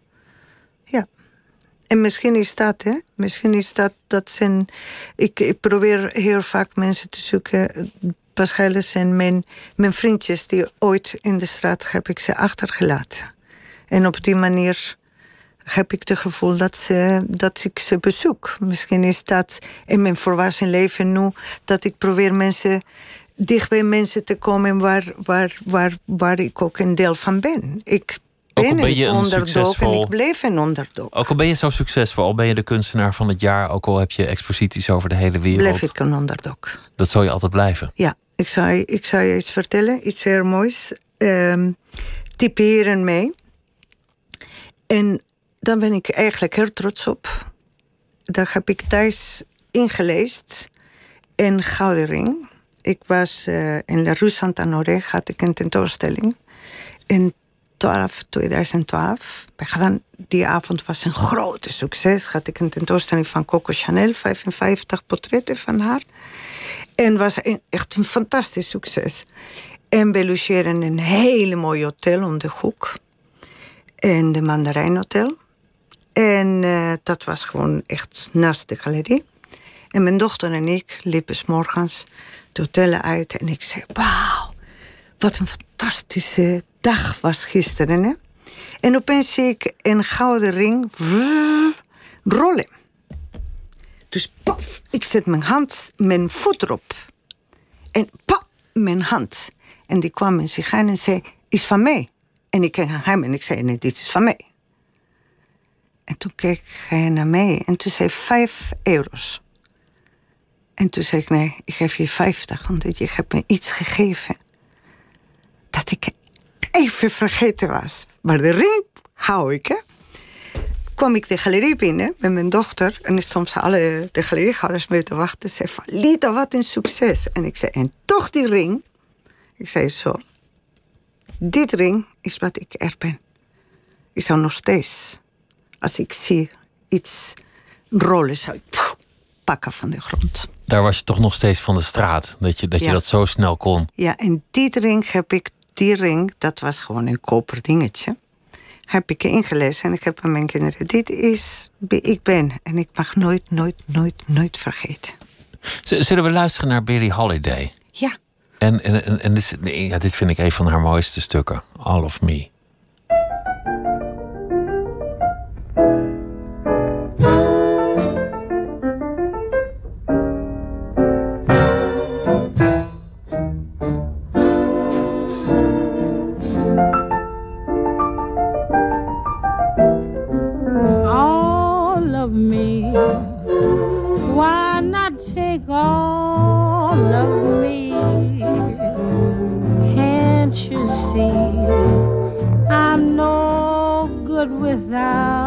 En misschien is dat, hè? Misschien is dat, dat zijn. Ik, ik probeer heel vaak mensen te zoeken. Waarschijnlijk zijn mijn, mijn vriendjes die ooit in de straat heb ik ze achtergelaten. En op die manier heb ik het gevoel dat, ze, dat ik ze bezoek. Misschien is dat in mijn volwassen leven nu dat ik probeer mensen dicht bij mensen te komen waar, waar, waar, waar ik ook een deel van ben. Ik Ook al ben, ben je een onderdog en succesvol- ik blijf een onderdog. Ook al ben je zo succesvol, al ben je de kunstenaar van het jaar, ook al heb je exposities over de hele wereld. Blijf ik een onderdog. Dat zal je altijd blijven. Ja, ik zou, je- ik zou je iets vertellen, iets heel moois. Ehm typeren mij. En daar ben ik eigenlijk heel trots op. daar heb ik thuis ingelezen. En Gouden Ring. Ik was uh, in La Rue Santa Honoré, had ik een tentoonstelling. In 12, 2012. Gedaan. Die avond was een grote succes. Had ik een tentoonstelling van Coco Chanel, 55 portretten van haar. En was echt een fantastisch succes. En we logeerden een hele mooi hotel om de hoek. En de Mandarijn Hotel. En uh, dat was gewoon echt naast de galerie. En mijn dochter en ik liepen s morgens de hotel uit. En ik zei, wauw, wat een fantastische dag was gisteren. Hè? En opeens zie ik een gouden ring rollen. Dus paf, ik zet mijn hand, mijn voet erop. En paf, mijn hand. En die kwam in zich aan en zei, is van mij. En ik keek naar hem en ik zei, nee, dit is van mij. En toen keek hij naar mij en toen zei vijf euro's. En toen zei ik, nee, ik geef je vijftig, want je hebt me iets gegeven. Dat ik even vergeten was. Maar de ring hou ik, hè. Kwam ik de galerie binnen met mijn dochter. En soms alle de galeriehouders mee te wachten. Ze van, Lita, wat een succes. En ik zei, en toch die ring. Ik zei zo, dit ring is wat ik er ben. Ik zou nog steeds, als ik zie iets rollen, zou ik pakken van de grond. Daar was je toch nog steeds van de straat, dat je dat, je dat zo snel kon. Ja, en dit ring heb ik, die ring, dat was gewoon een koper dingetje. Heb ik ingelezen en ik heb aan mijn kinderen: dit is wie ik ben. En ik mag nooit, nooit, nooit, nooit vergeten. Zullen we luisteren naar Billie Holiday? Ja. En, en, en, en dit, ja, dit vind ik een van haar mooiste stukken. All of Me. all of me. Can't you see? I'm no good without.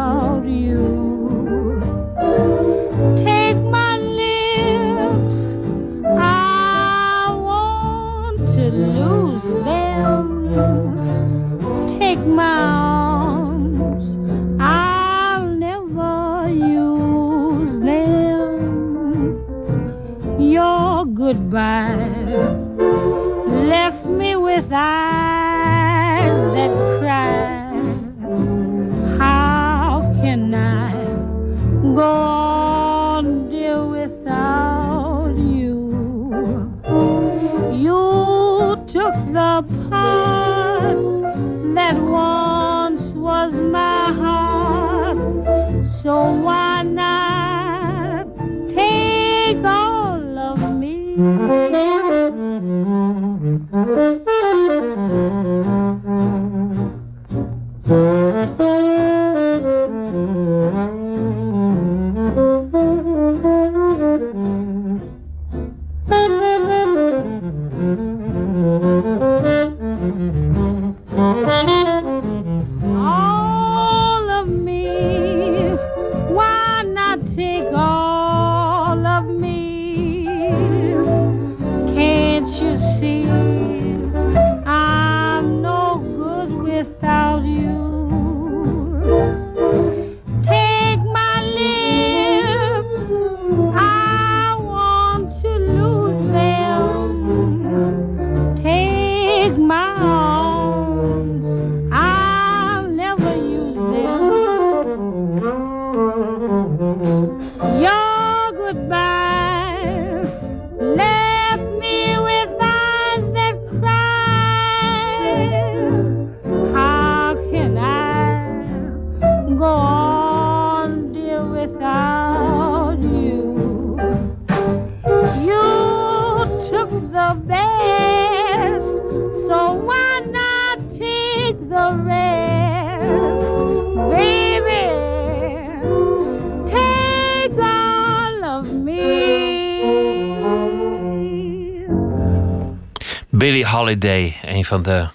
Holiday, een van de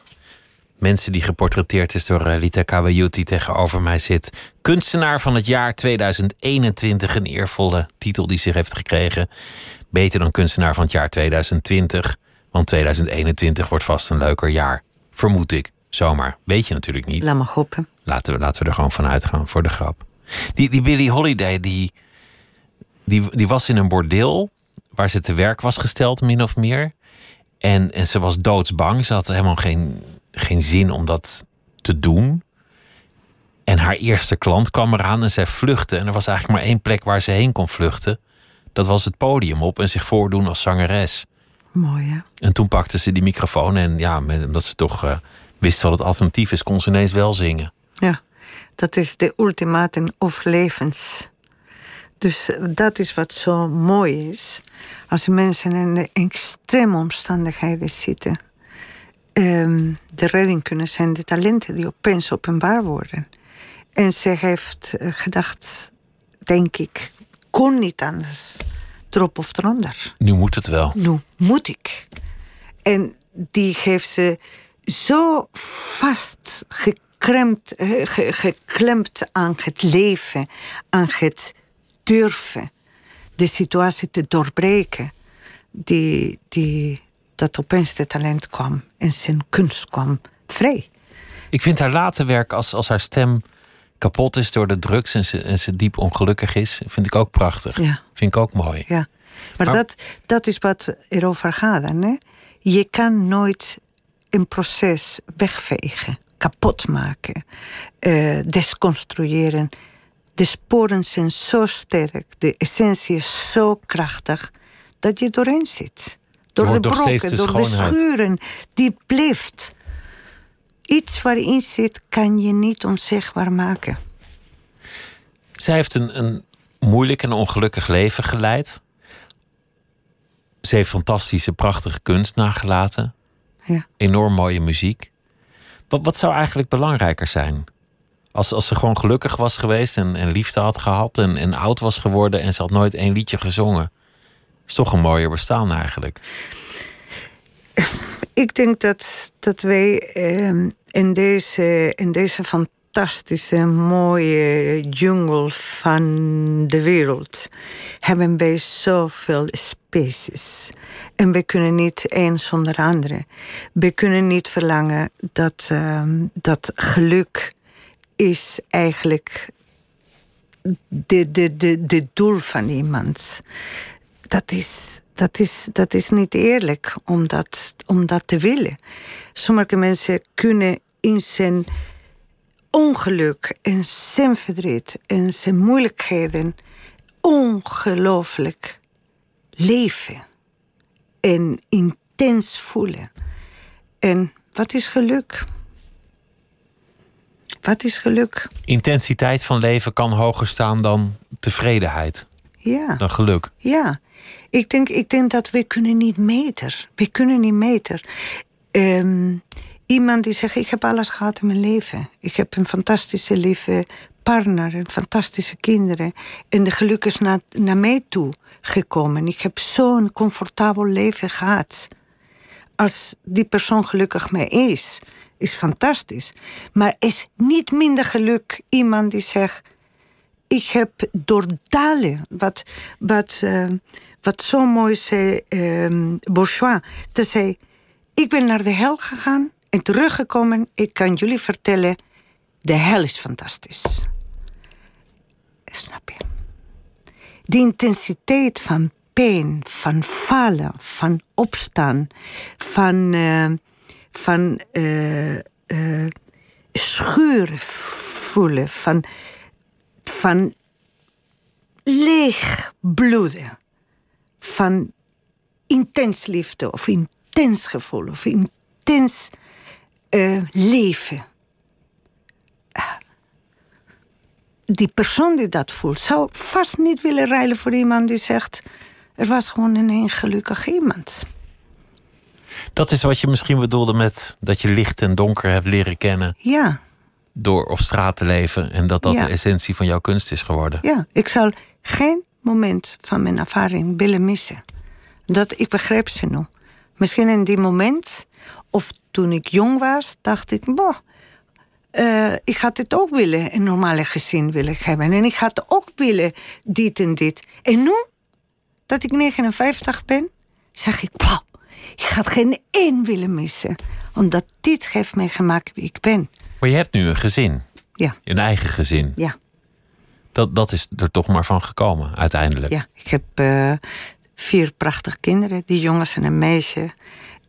mensen die geportretteerd is door Lita Kabayut, die tegenover mij zit. Kunstenaar van het jaar 2021, een eervolle titel die zich heeft gekregen. Beter dan kunstenaar van het jaar 2020, want 2021 wordt vast een leuker jaar. Vermoed ik, zomaar. Weet je natuurlijk niet. Laat maar hopen. Laten we, laten we er gewoon van uitgaan, voor de grap. Die, die Billie Holiday, die, die, die was in een bordeel waar ze te werk was gesteld, min of meer. En, en ze was doodsbang. Ze had helemaal geen, geen zin om dat te doen. En haar eerste klant kwam eraan en zij vluchtte. En er was eigenlijk maar één plek waar ze heen kon vluchten. Dat was het podium op en zich voordoen als zangeres. Mooi, hè? En toen pakte ze die microfoon en ja, omdat ze toch uh, wist wat het alternatief is, kon ze ineens wel zingen. Ja, dat is de ultimate overlevens. Dus eh, dat is wat zo mooi is. Als mensen in de extreme omstandigheden zitten. Um, de redding kunnen zijn de talenten die opeens openbaar worden. En ze heeft eh, gedacht, denk ik, kon niet anders. Erop of eronder. Nu moet het wel. Nu moet ik. En die heeft ze zo vast geklemd, eh, geklemd aan het leven, aan het durven de situatie te doorbreken, die, die, dat opeens de talent kwam en zijn kunst kwam vrij. Ik vind haar later werk, als, als haar stem kapot is door de drugs en ze, en ze diep ongelukkig is, vind ik ook prachtig. Ja. Vind ik ook mooi. Ja. Maar, dat, dat is wat erover gaat. Hè? Je kan nooit een proces wegvegen, kapot maken, uh, desconstrueren de sporen zijn zo sterk, de essentie is zo krachtig, dat je doorheen zit. Door de brokken, door de schuren, die blijft. Iets waarin zit, kan je niet onzegbaar maken. Zij heeft een, een moeilijk en ongelukkig leven geleid. Ze heeft fantastische, prachtige kunst nagelaten. Ja. Enorm mooie muziek. Wat, wat zou eigenlijk belangrijker zijn? Als, als ze gewoon gelukkig was geweest en, en liefde had gehad en, en oud was geworden en ze had nooit één liedje gezongen. Is toch een mooier bestaan eigenlijk. Ik denk dat, dat wij eh, in, deze, in deze fantastische, mooie jungle van de wereld hebben wij zoveel species. En we kunnen niet één zonder andere. We kunnen niet verlangen dat, uh, dat geluk is eigenlijk de, de, de, de doel van iemand. Dat is, dat is, dat is niet eerlijk om dat, om dat te willen. Sommige mensen kunnen in zijn ongeluk en zijn verdriet en zijn moeilijkheden ongelooflijk leven en intens voelen. En wat is geluk? Wat is geluk? Intensiteit van leven kan hoger staan dan tevredenheid. Ja. Dan geluk. Ja. Ik denk, ik denk dat we kunnen niet meten. We kunnen niet meten. Um, iemand die zegt, ik heb alles gehad in mijn leven. Ik heb een fantastische lieve partner, en fantastische kinderen. En de geluk is naar, naar mij toe gekomen. Ik heb zo'n comfortabel leven gehad. Als die persoon gelukkig mee is, is fantastisch. Maar is niet minder geluk iemand die zegt... ik heb door dalen, wat, wat, uh, wat zo mooi zei uh, Bourgeois... te zei, ik ben naar de hel gegaan en teruggekomen. Ik kan jullie vertellen, de hel is fantastisch. Snap je? De intensiteit van pijn, van falen, van opstaan, van... Uh, van uh, uh, scheuren voelen, van, van leeg bloeden, van intens liefde of intens gevoel of intens uh, leven. Die persoon die dat voelt, zou vast niet willen ruilen voor iemand die zegt: Er was gewoon een gelukkig iemand. Dat is wat je misschien bedoelde met dat je licht en donker hebt leren kennen. Ja. Door op straat te leven en dat dat de essentie van jouw kunst is geworden. Ja, ik zal geen moment van mijn ervaring willen missen. Dat, ik begrijp ze nu. Misschien in die moment, of toen ik jong was, dacht ik, boh, uh, ik had het ook willen, een normale gezin willen hebben. En ik had ook willen dit en dit. En nu, dat ik 59 ben, zeg ik, wow, ik had geen één willen missen. Omdat dit heeft mij gemaakt wie ik ben. Maar je hebt nu een gezin. Ja. Een eigen gezin. Ja. Dat, dat is er toch maar van gekomen, uiteindelijk. Ja, ik heb uh, vier prachtige kinderen. Die jongens en een meisje.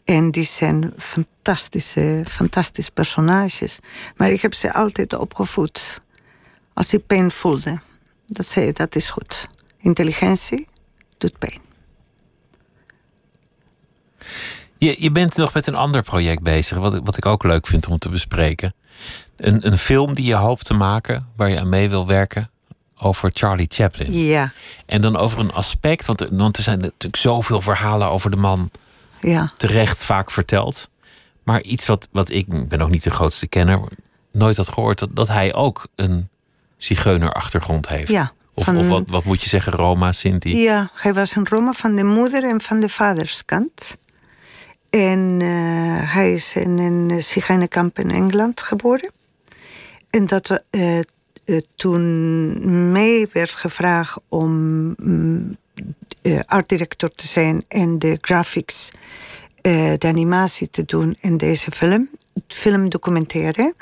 En die zijn fantastische, fantastische personages. Maar ik heb ze altijd opgevoed. Als ik pijn voelde, dat zei dat is goed. Intelligentie doet pijn. Je, je bent nog met een ander project bezig, wat, wat ik ook leuk vind om te bespreken. Een, een film die je hoopt te maken, waar je aan mee wil werken, over Charlie Chaplin. Ja. En dan over een aspect, want, want er zijn natuurlijk zoveel verhalen over de man ja. terecht vaak verteld. Maar iets wat, wat ik, ben ook niet de grootste kenner, nooit had gehoord, dat, dat hij ook een zigeunerachtergrond heeft. Ja. Of, of wat, wat moet je zeggen, Roma, Sinti? Ja, hij was een Roma van de moeder en van de vaderskant. En uh, hij is in een zigeunerkamp in Engeland geboren. En dat uh, toen mij werd gevraagd om um, artdirector te zijn en de graphics, de animatie te doen in deze film, film documenteren.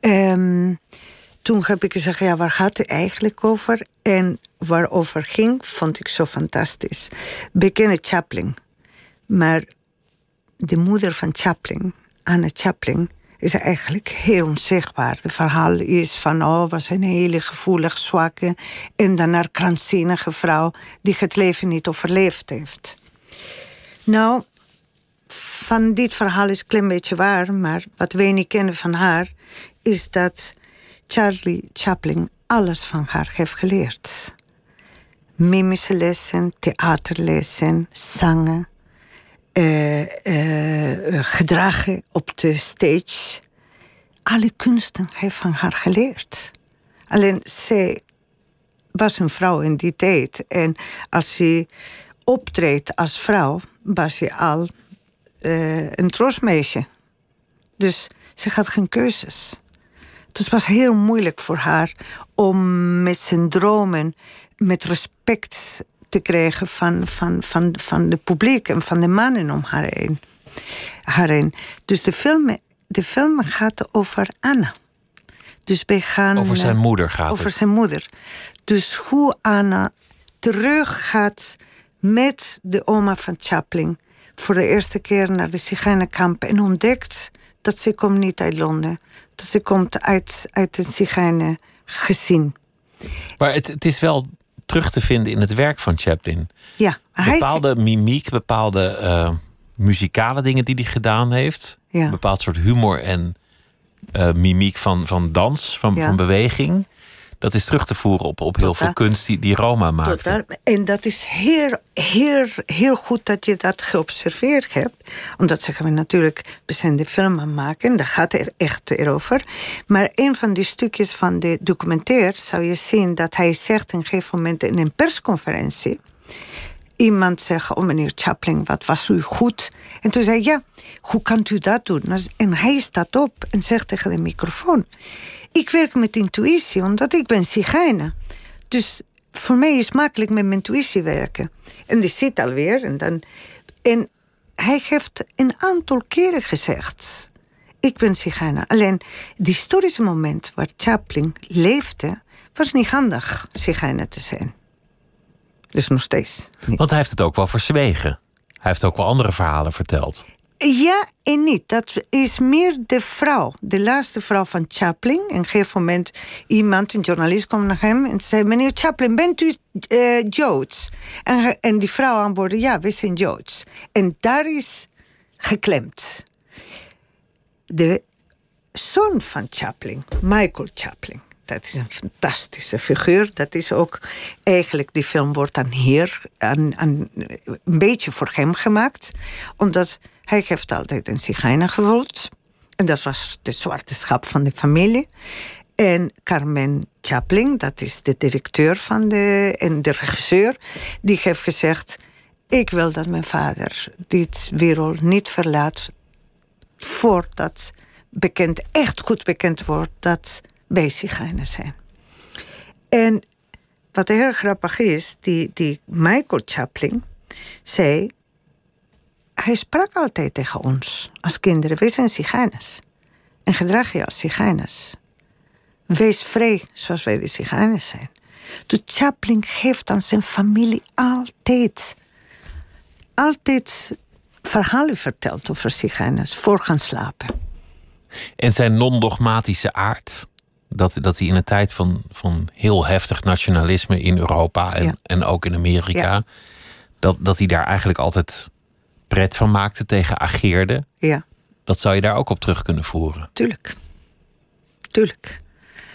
Um, toen heb ik gezegd, ja, waar gaat het eigenlijk over? En waarover ging, vond ik zo fantastisch. Bekende Chaplin. Maar de moeder van Chaplin, Anne Chaplin, is eigenlijk heel onzichtbaar. Het verhaal is van, oh, was een hele gevoelig, zwakke en daarna krankzinnige vrouw die het leven niet overleefd heeft. Nou, van dit verhaal is een klein beetje waar, maar wat wij niet kennen van haar is dat Charlie Chaplin alles van haar heeft geleerd. Mimische lessen, theaterlessen, zangen, gedragen op de stage. Alle kunsten heeft van haar geleerd. Alleen zij was een vrouw in die tijd. En als ze optreedt als vrouw, was ze al uh, een troostmeisje. Dus ze had geen keuzes. Dus het was heel moeilijk voor haar om met zijn dromen, met respect te krijgen van, van, van, van de publiek en van de mannen om haar heen. Haar heen. Dus de film, de film gaat over Anna. Dus wij gaan, over zijn moeder gaat over het. zijn moeder. Dus hoe Anna terug gaat met de oma van Chaplin voor de eerste keer naar de Zigeunerkamp en ontdekt dat ze komt niet uit Londen. Dat ze komt uit, uit een gezin. Maar het, het is wel terug te vinden in het werk van Chaplin. Ja, bepaalde hij... mimiek, bepaalde uh, muzikale dingen die hij gedaan heeft. Ja. Een bepaald soort humor en uh, mimiek van, van dans, van, Ja. van beweging. Dat is terug te voeren op, op heel veel kunst die, die Roma. Totaal. En dat is heel, heel, heel goed dat je dat geobserveerd hebt. Omdat ze gaan natuurlijk bekende film aan maken. Daar gaat het echt erover. Maar een van die stukjes van de documentaire zou je zien dat hij zegt in een gegeven moment in een persconferentie. Iemand zegt, oh meneer Chaplin, wat was u goed? En toen zei hij, ja, hoe kan u dat doen? En hij staat op en zegt tegen de microfoon... ik werk met intuïtie, omdat ik ben zigeuner. Dus voor mij is makkelijk met mijn intuïtie werken. En die zit alweer. En, dan, en hij heeft een aantal keren gezegd... ik ben zigeuner. Alleen, het historische moment waar Chaplin leefde... was niet handig zigeuner te zijn. Dus nog steeds. Want hij heeft het ook wel verzwegen. Hij heeft ook wel andere verhalen verteld. Ja en niet. Dat is meer de vrouw. De laatste vrouw van Chaplin. En op een gegeven moment iemand, een journalist, kwam naar hem en zei... meneer Chaplin, bent u uh, Joods? En, die vrouw antwoordde, ja, we zijn Joods. En daar is geklemd. De zoon van Chaplin, Michael Chaplin... dat is een fantastische figuur. Dat is ook eigenlijk, die film wordt hier aan, aan, een beetje voor hem gemaakt. Omdat hij heeft altijd een zigeuner gevoeld. En dat was de zwarte schap van de familie. En Carmen Chaplin, dat is de directeur van de, en de regisseur... die heeft gezegd, ik wil dat mijn vader dit wereld niet verlaat voordat bekend, echt goed bekend wordt dat wij zigeuners zijn. En wat heel grappig is, die, die Michael Chaplin zei... Hij sprak altijd tegen ons als kinderen. Wij zijn zigeuners. En gedrag je als zigeuners. Wees vrij zoals wij de zigeuners zijn. De Chaplin geeft aan zijn familie altijd... altijd verhalen verteld over zigeuners voor gaan slapen. En zijn non-dogmatische aard dat, dat hij in een tijd van, van heel heftig nationalisme in Europa en, en ook in Amerika, dat, dat hij daar eigenlijk altijd pret van maakte, tegen ageerde. Ja. Dat zou je daar ook op terug kunnen voeren. Tuurlijk. Tuurlijk.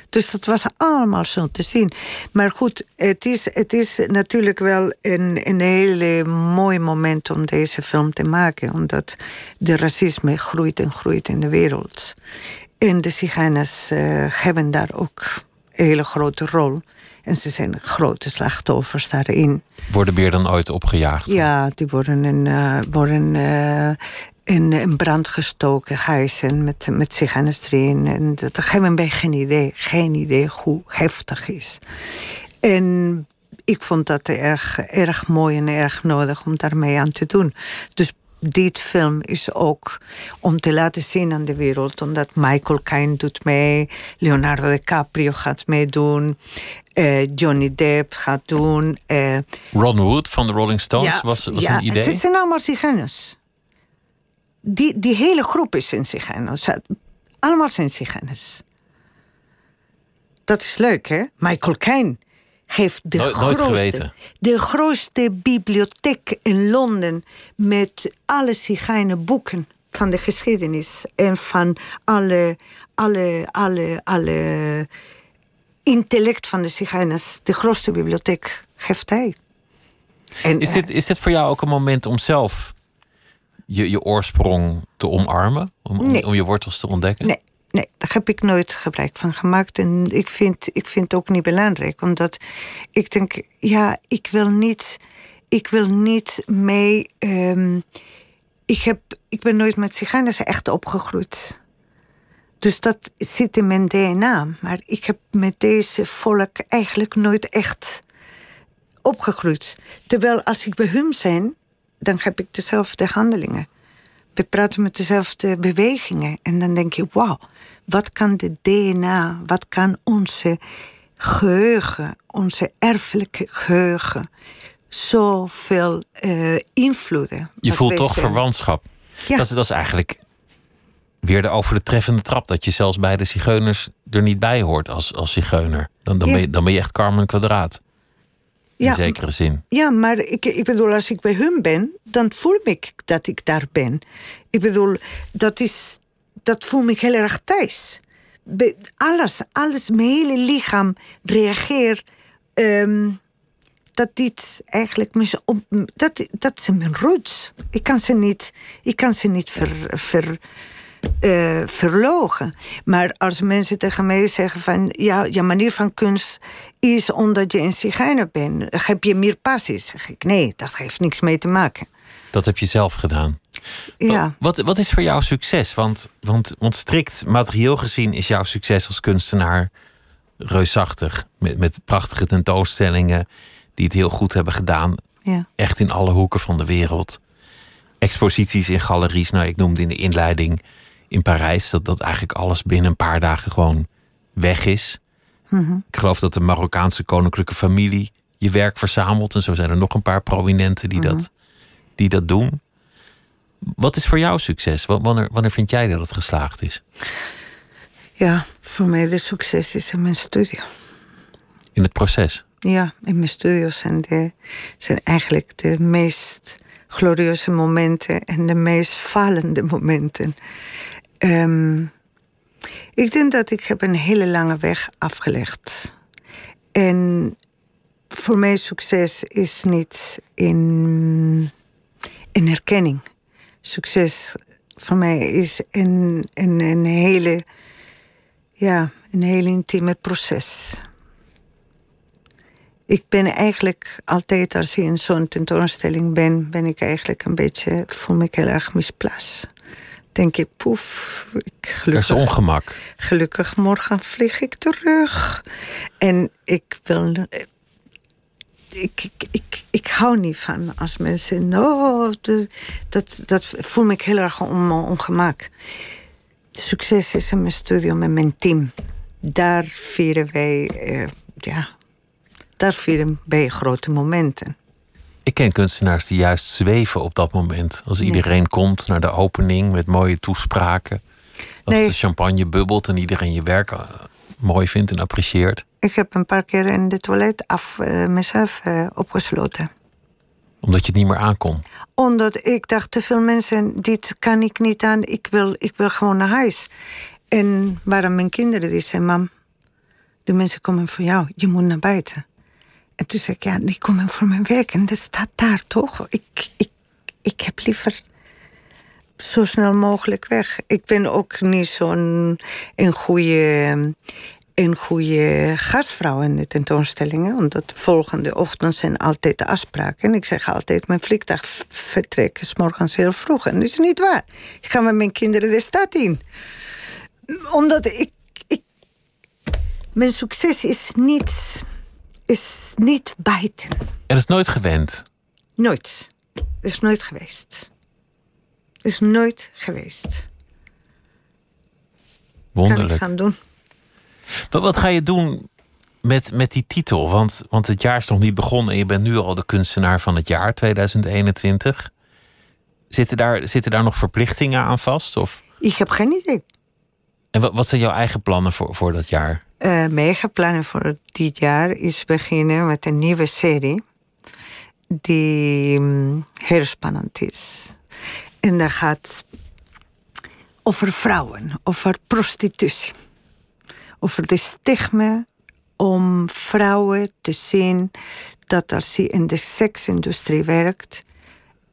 Dus dat was allemaal zo te zien. Maar goed, het is, het is natuurlijk wel een, een hele mooi moment om deze film te maken. Omdat de racisme groeit en groeit in de wereld. En de zigeuners uh, hebben daar ook hele grote rol. En ze zijn grote slachtoffers daarin. Worden meer dan ooit opgejaagd? Ja, die worden in, uh, worden, uh, in, in, brand gestoken, huizen met, met zigeuners erin. En dat hebben wij geen idee, geen idee hoe heftig is. En ik vond dat erg, erg mooi en erg nodig om daarmee aan te doen. Dus dit film is ook om te laten zien aan de wereld. Omdat Michael Caine doet mee, Leonardo DiCaprio gaat meedoen, uh, Johnny Depp gaat doen. Uh, Ron Wood van de Rolling Stones was, was ja, een idee? het zijn allemaal zigeuners. Die, die hele groep is in zigeuners. Allemaal zijn zigeuners. Dat is leuk, hè? Michael Caine heeft de, nooit, grootste, de grootste bibliotheek in Londen met alle boeken van de geschiedenis en van alle, alle, alle, alle intellect van de zigeuners. De grootste bibliotheek heeft hij. En, is, dit, is dit voor jou ook een moment om zelf je, je oorsprong te omarmen? Om, nee. om je wortels te ontdekken? Nee, Nee, daar heb ik nooit gebruik van gemaakt. En ik vind, ik vind het ook niet belangrijk. Omdat ik denk, ja, ik wil niet, ik wil niet mee. Um, ik, heb, ik ben nooit met zigeuners echt opgegroeid. Dus dat zit in mijn DNA. Maar ik heb met deze volk eigenlijk nooit echt opgegroeid. Terwijl als ik bij hun ben, dan heb ik dezelfde handelingen we praten met dezelfde bewegingen. En dan denk je, wauw, wat kan de DNA, wat kan onze geheugen, onze erfelijke geheugen, zoveel uh, invloeden. Je voelt toch zijn. verwantschap. Ja. Dat, is, dat is eigenlijk weer de over de treffende trap. Dat je zelfs bij de zigeuners er niet bij hoort als, als zigeuner. Dan, dan, Ja. ben je, dan ben je echt Carmen Kwadraat. In Ja. zekere zin. Ja, maar ik, ik bedoel, als ik bij hun ben, dan voel ik dat ik daar ben. Ik bedoel, dat, is, dat voel ik heel erg thuis. Be- Alles, alles, mijn hele lichaam reageert. ehm, dat dit eigenlijk dat, dat zijn mijn roots. Ik kan ze niet, ik kan ze niet ver, ver, eh, verlogen. Maar als mensen tegen mij zeggen van... ja, je manier van kunst is omdat je een zigeuner bent. Heb je meer passie? Zeg ik, nee, dat heeft niks mee te maken. Dat heb je zelf gedaan. Ja, Wat, wat is voor jou succes? Want, want, want strikt materieel gezien is jouw succes als kunstenaar reusachtig. Met, met prachtige tentoonstellingen die het heel goed hebben gedaan. ja, Echt in alle hoeken van de wereld. Exposities in galeries. Nou, ik noemde in de inleiding in Parijs dat, dat eigenlijk alles binnen een paar dagen gewoon weg is. Ik geloof dat de Marokkaanse koninklijke familie je werk verzamelt. En zo zijn er nog een paar prominenten die, dat, die dat doen. Wat is voor jou succes? Wa- Wanneer, wanneer vind jij dat het geslaagd is? ja, voor mij de succes is in mijn studio. In het proces? Ja, in mijn studios zijn, de, zijn eigenlijk de meest glorieuze momenten en de meest falende momenten. Ehm, ik denk dat ik heb een hele lange weg afgelegd. En voor mij succes is niet in, in erkenning. Succes voor mij is een, een, een hele, ja, een heel intieme proces. ik ben eigenlijk altijd, als ik in zo'n tentoonstelling ben, ben ik eigenlijk een beetje, voel me heel erg misplaatst. Denk ik, poef, ik gelukkig. Dat is ongemak. Gelukkig morgen vlieg ik terug. En ik wil. Ik, ik, ik, ik hou niet van als mensen. Oh, dat, dat voel me heel erg on, ongemak. Succes is in mijn studio met mijn team. Daar vieren wij. Eh, ja, daar vieren wij grote momenten. Ik ken kunstenaars die juist zweven op dat moment. Als iedereen komt naar de opening met mooie toespraken. Als de champagne bubbelt en iedereen je werk eh, mooi vindt en apprecieert. Ik heb een paar keer in de toilet af uh, mezelf uh, opgesloten. Omdat je het niet meer aankon? Omdat ik dacht, te veel mensen, dit kan ik niet aan. Ik wil, ik wil gewoon naar huis. En waren mijn kinderen die zeiden, mam, de mensen komen voor jou. Je moet naar buiten. En toen zei ik, ja, die komen voor mijn werk en dat staat daar toch? Ik, ik, ik heb liever zo snel mogelijk weg. Ik ben ook niet zo'n een goede, een goede gastvrouw in de tentoonstellingen. Omdat de volgende ochtend zijn altijd de afspraken. En ik zeg altijd, mijn vliegtuig vertrekt is morgens heel vroeg. En dat is niet waar. Ik ga met mijn kinderen de stad in. Omdat ik... ik mijn succes is niet is niet buiten. Er is nooit gewend? Nooit. Is nooit geweest. Is nooit geweest. Wonderlijk. Kan ik aan doen. Maar wat ga je doen met, met die titel? Want, want het jaar is nog niet begonnen en je bent nu al de kunstenaar van het jaar 2021. Zitten daar, zitten daar nog verplichtingen aan vast? Of? Ik heb geen idee. En wat, zijn jouw eigen plannen voor, voor dat jaar? Uh, mijn plannen voor dit jaar is beginnen met een nieuwe serie. Die um, heel spannend is. En dat gaat over vrouwen, over prostitutie. Over de stigma om vrouwen te zien dat als ze in de seksindustrie werkt,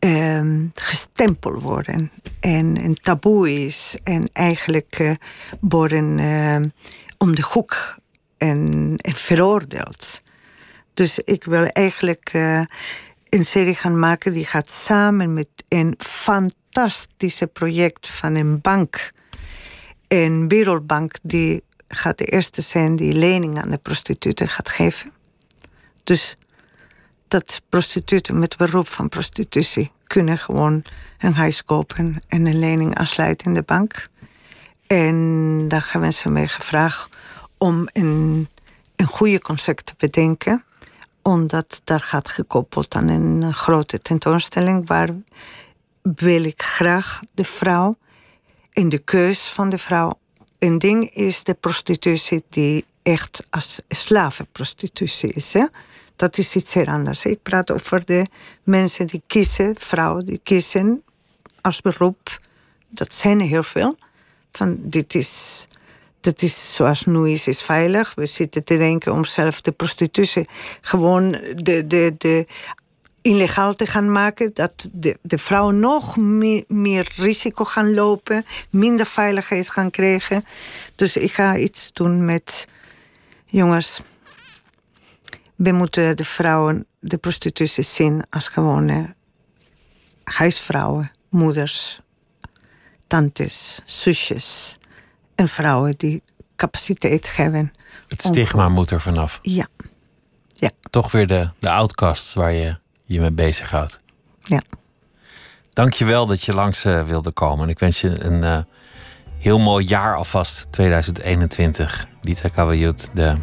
um, gestempeld worden. En een taboe is. En eigenlijk uh, worden uh, om de hoek en, veroordeeld. Dus ik wil eigenlijk uh, een serie gaan maken die gaat samen met een fantastische project van een bank. Een wereldbank die gaat de eerste zijn die lening aan de prostituten gaat geven. Dus dat prostituten met beroep van prostitutie kunnen gewoon een huis kopen en een lening afsluiten in de bank. En daar hebben ze mij gevraagd om een, een goede concept te bedenken. Omdat daar gaat gekoppeld aan een grote tentoonstelling waar wil ik graag de vrouw in de keus van de vrouw. Een ding is de prostitutie die echt als slavenprostitutie is. Hè? Dat is iets heel anders. Ik praat over de mensen die kiezen, vrouwen die kiezen als beroep. Dat zijn er heel veel. Van dit is, dat is zoals nu is, is veilig. We zitten te denken om zelf de prostitutie gewoon de, de, de illegaal te gaan maken. Dat de, de vrouwen nog meer, meer risico gaan lopen, minder veiligheid gaan krijgen. Dus ik ga iets doen met jongens we moeten de vrouwen, de prostituties zien als gewone huisvrouwen, moeders, tantes, zusjes en vrouwen die capaciteit hebben. Het stigma moet er vanaf. Ja. ja. Toch weer de, de outcasts waar je je mee bezighoudt. Ja. Dank je wel dat je langs uh, wilde komen. Ik wens je een uh, heel mooi jaar alvast, 2021. Dieter Kawajut, de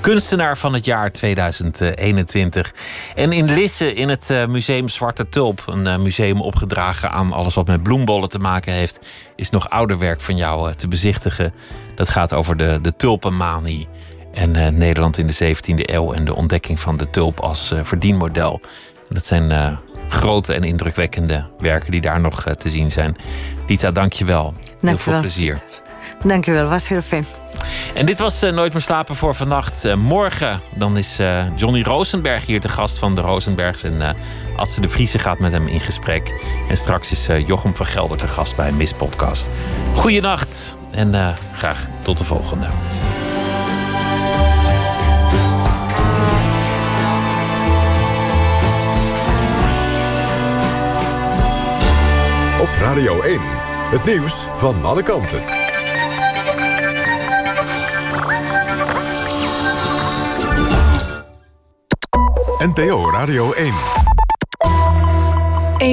kunstenaar van het jaar 2021. En in Lisse, in het eh, museum Zwarte Tulp, een eh, museum opgedragen aan alles wat met bloembollen te maken heeft, is nog ouder werk van jou eh, te bezichtigen. Dat gaat over de, de tulpenmanie en Nederland in de 17e eeuw en de ontdekking van de tulp als verdienmodel. dat zijn grote en indrukwekkende werken die daar nog te zien zijn. Dita, dank je wel. Heel veel plezier. Dankjewel, was heel fijn. En dit was eh, Nooit meer slapen voor vannacht. Eh, morgen dan is eh, Johnny Rosenberg hier te gast van de Rosenbergs. En Adse de Vriese gaat met hem in gesprek. En straks is Jochem van Gelder te gast bij een mispodcast. Goeienacht en graag tot de volgende. Op Radio 1, het nieuws van alle kanten. NPO Radio 1.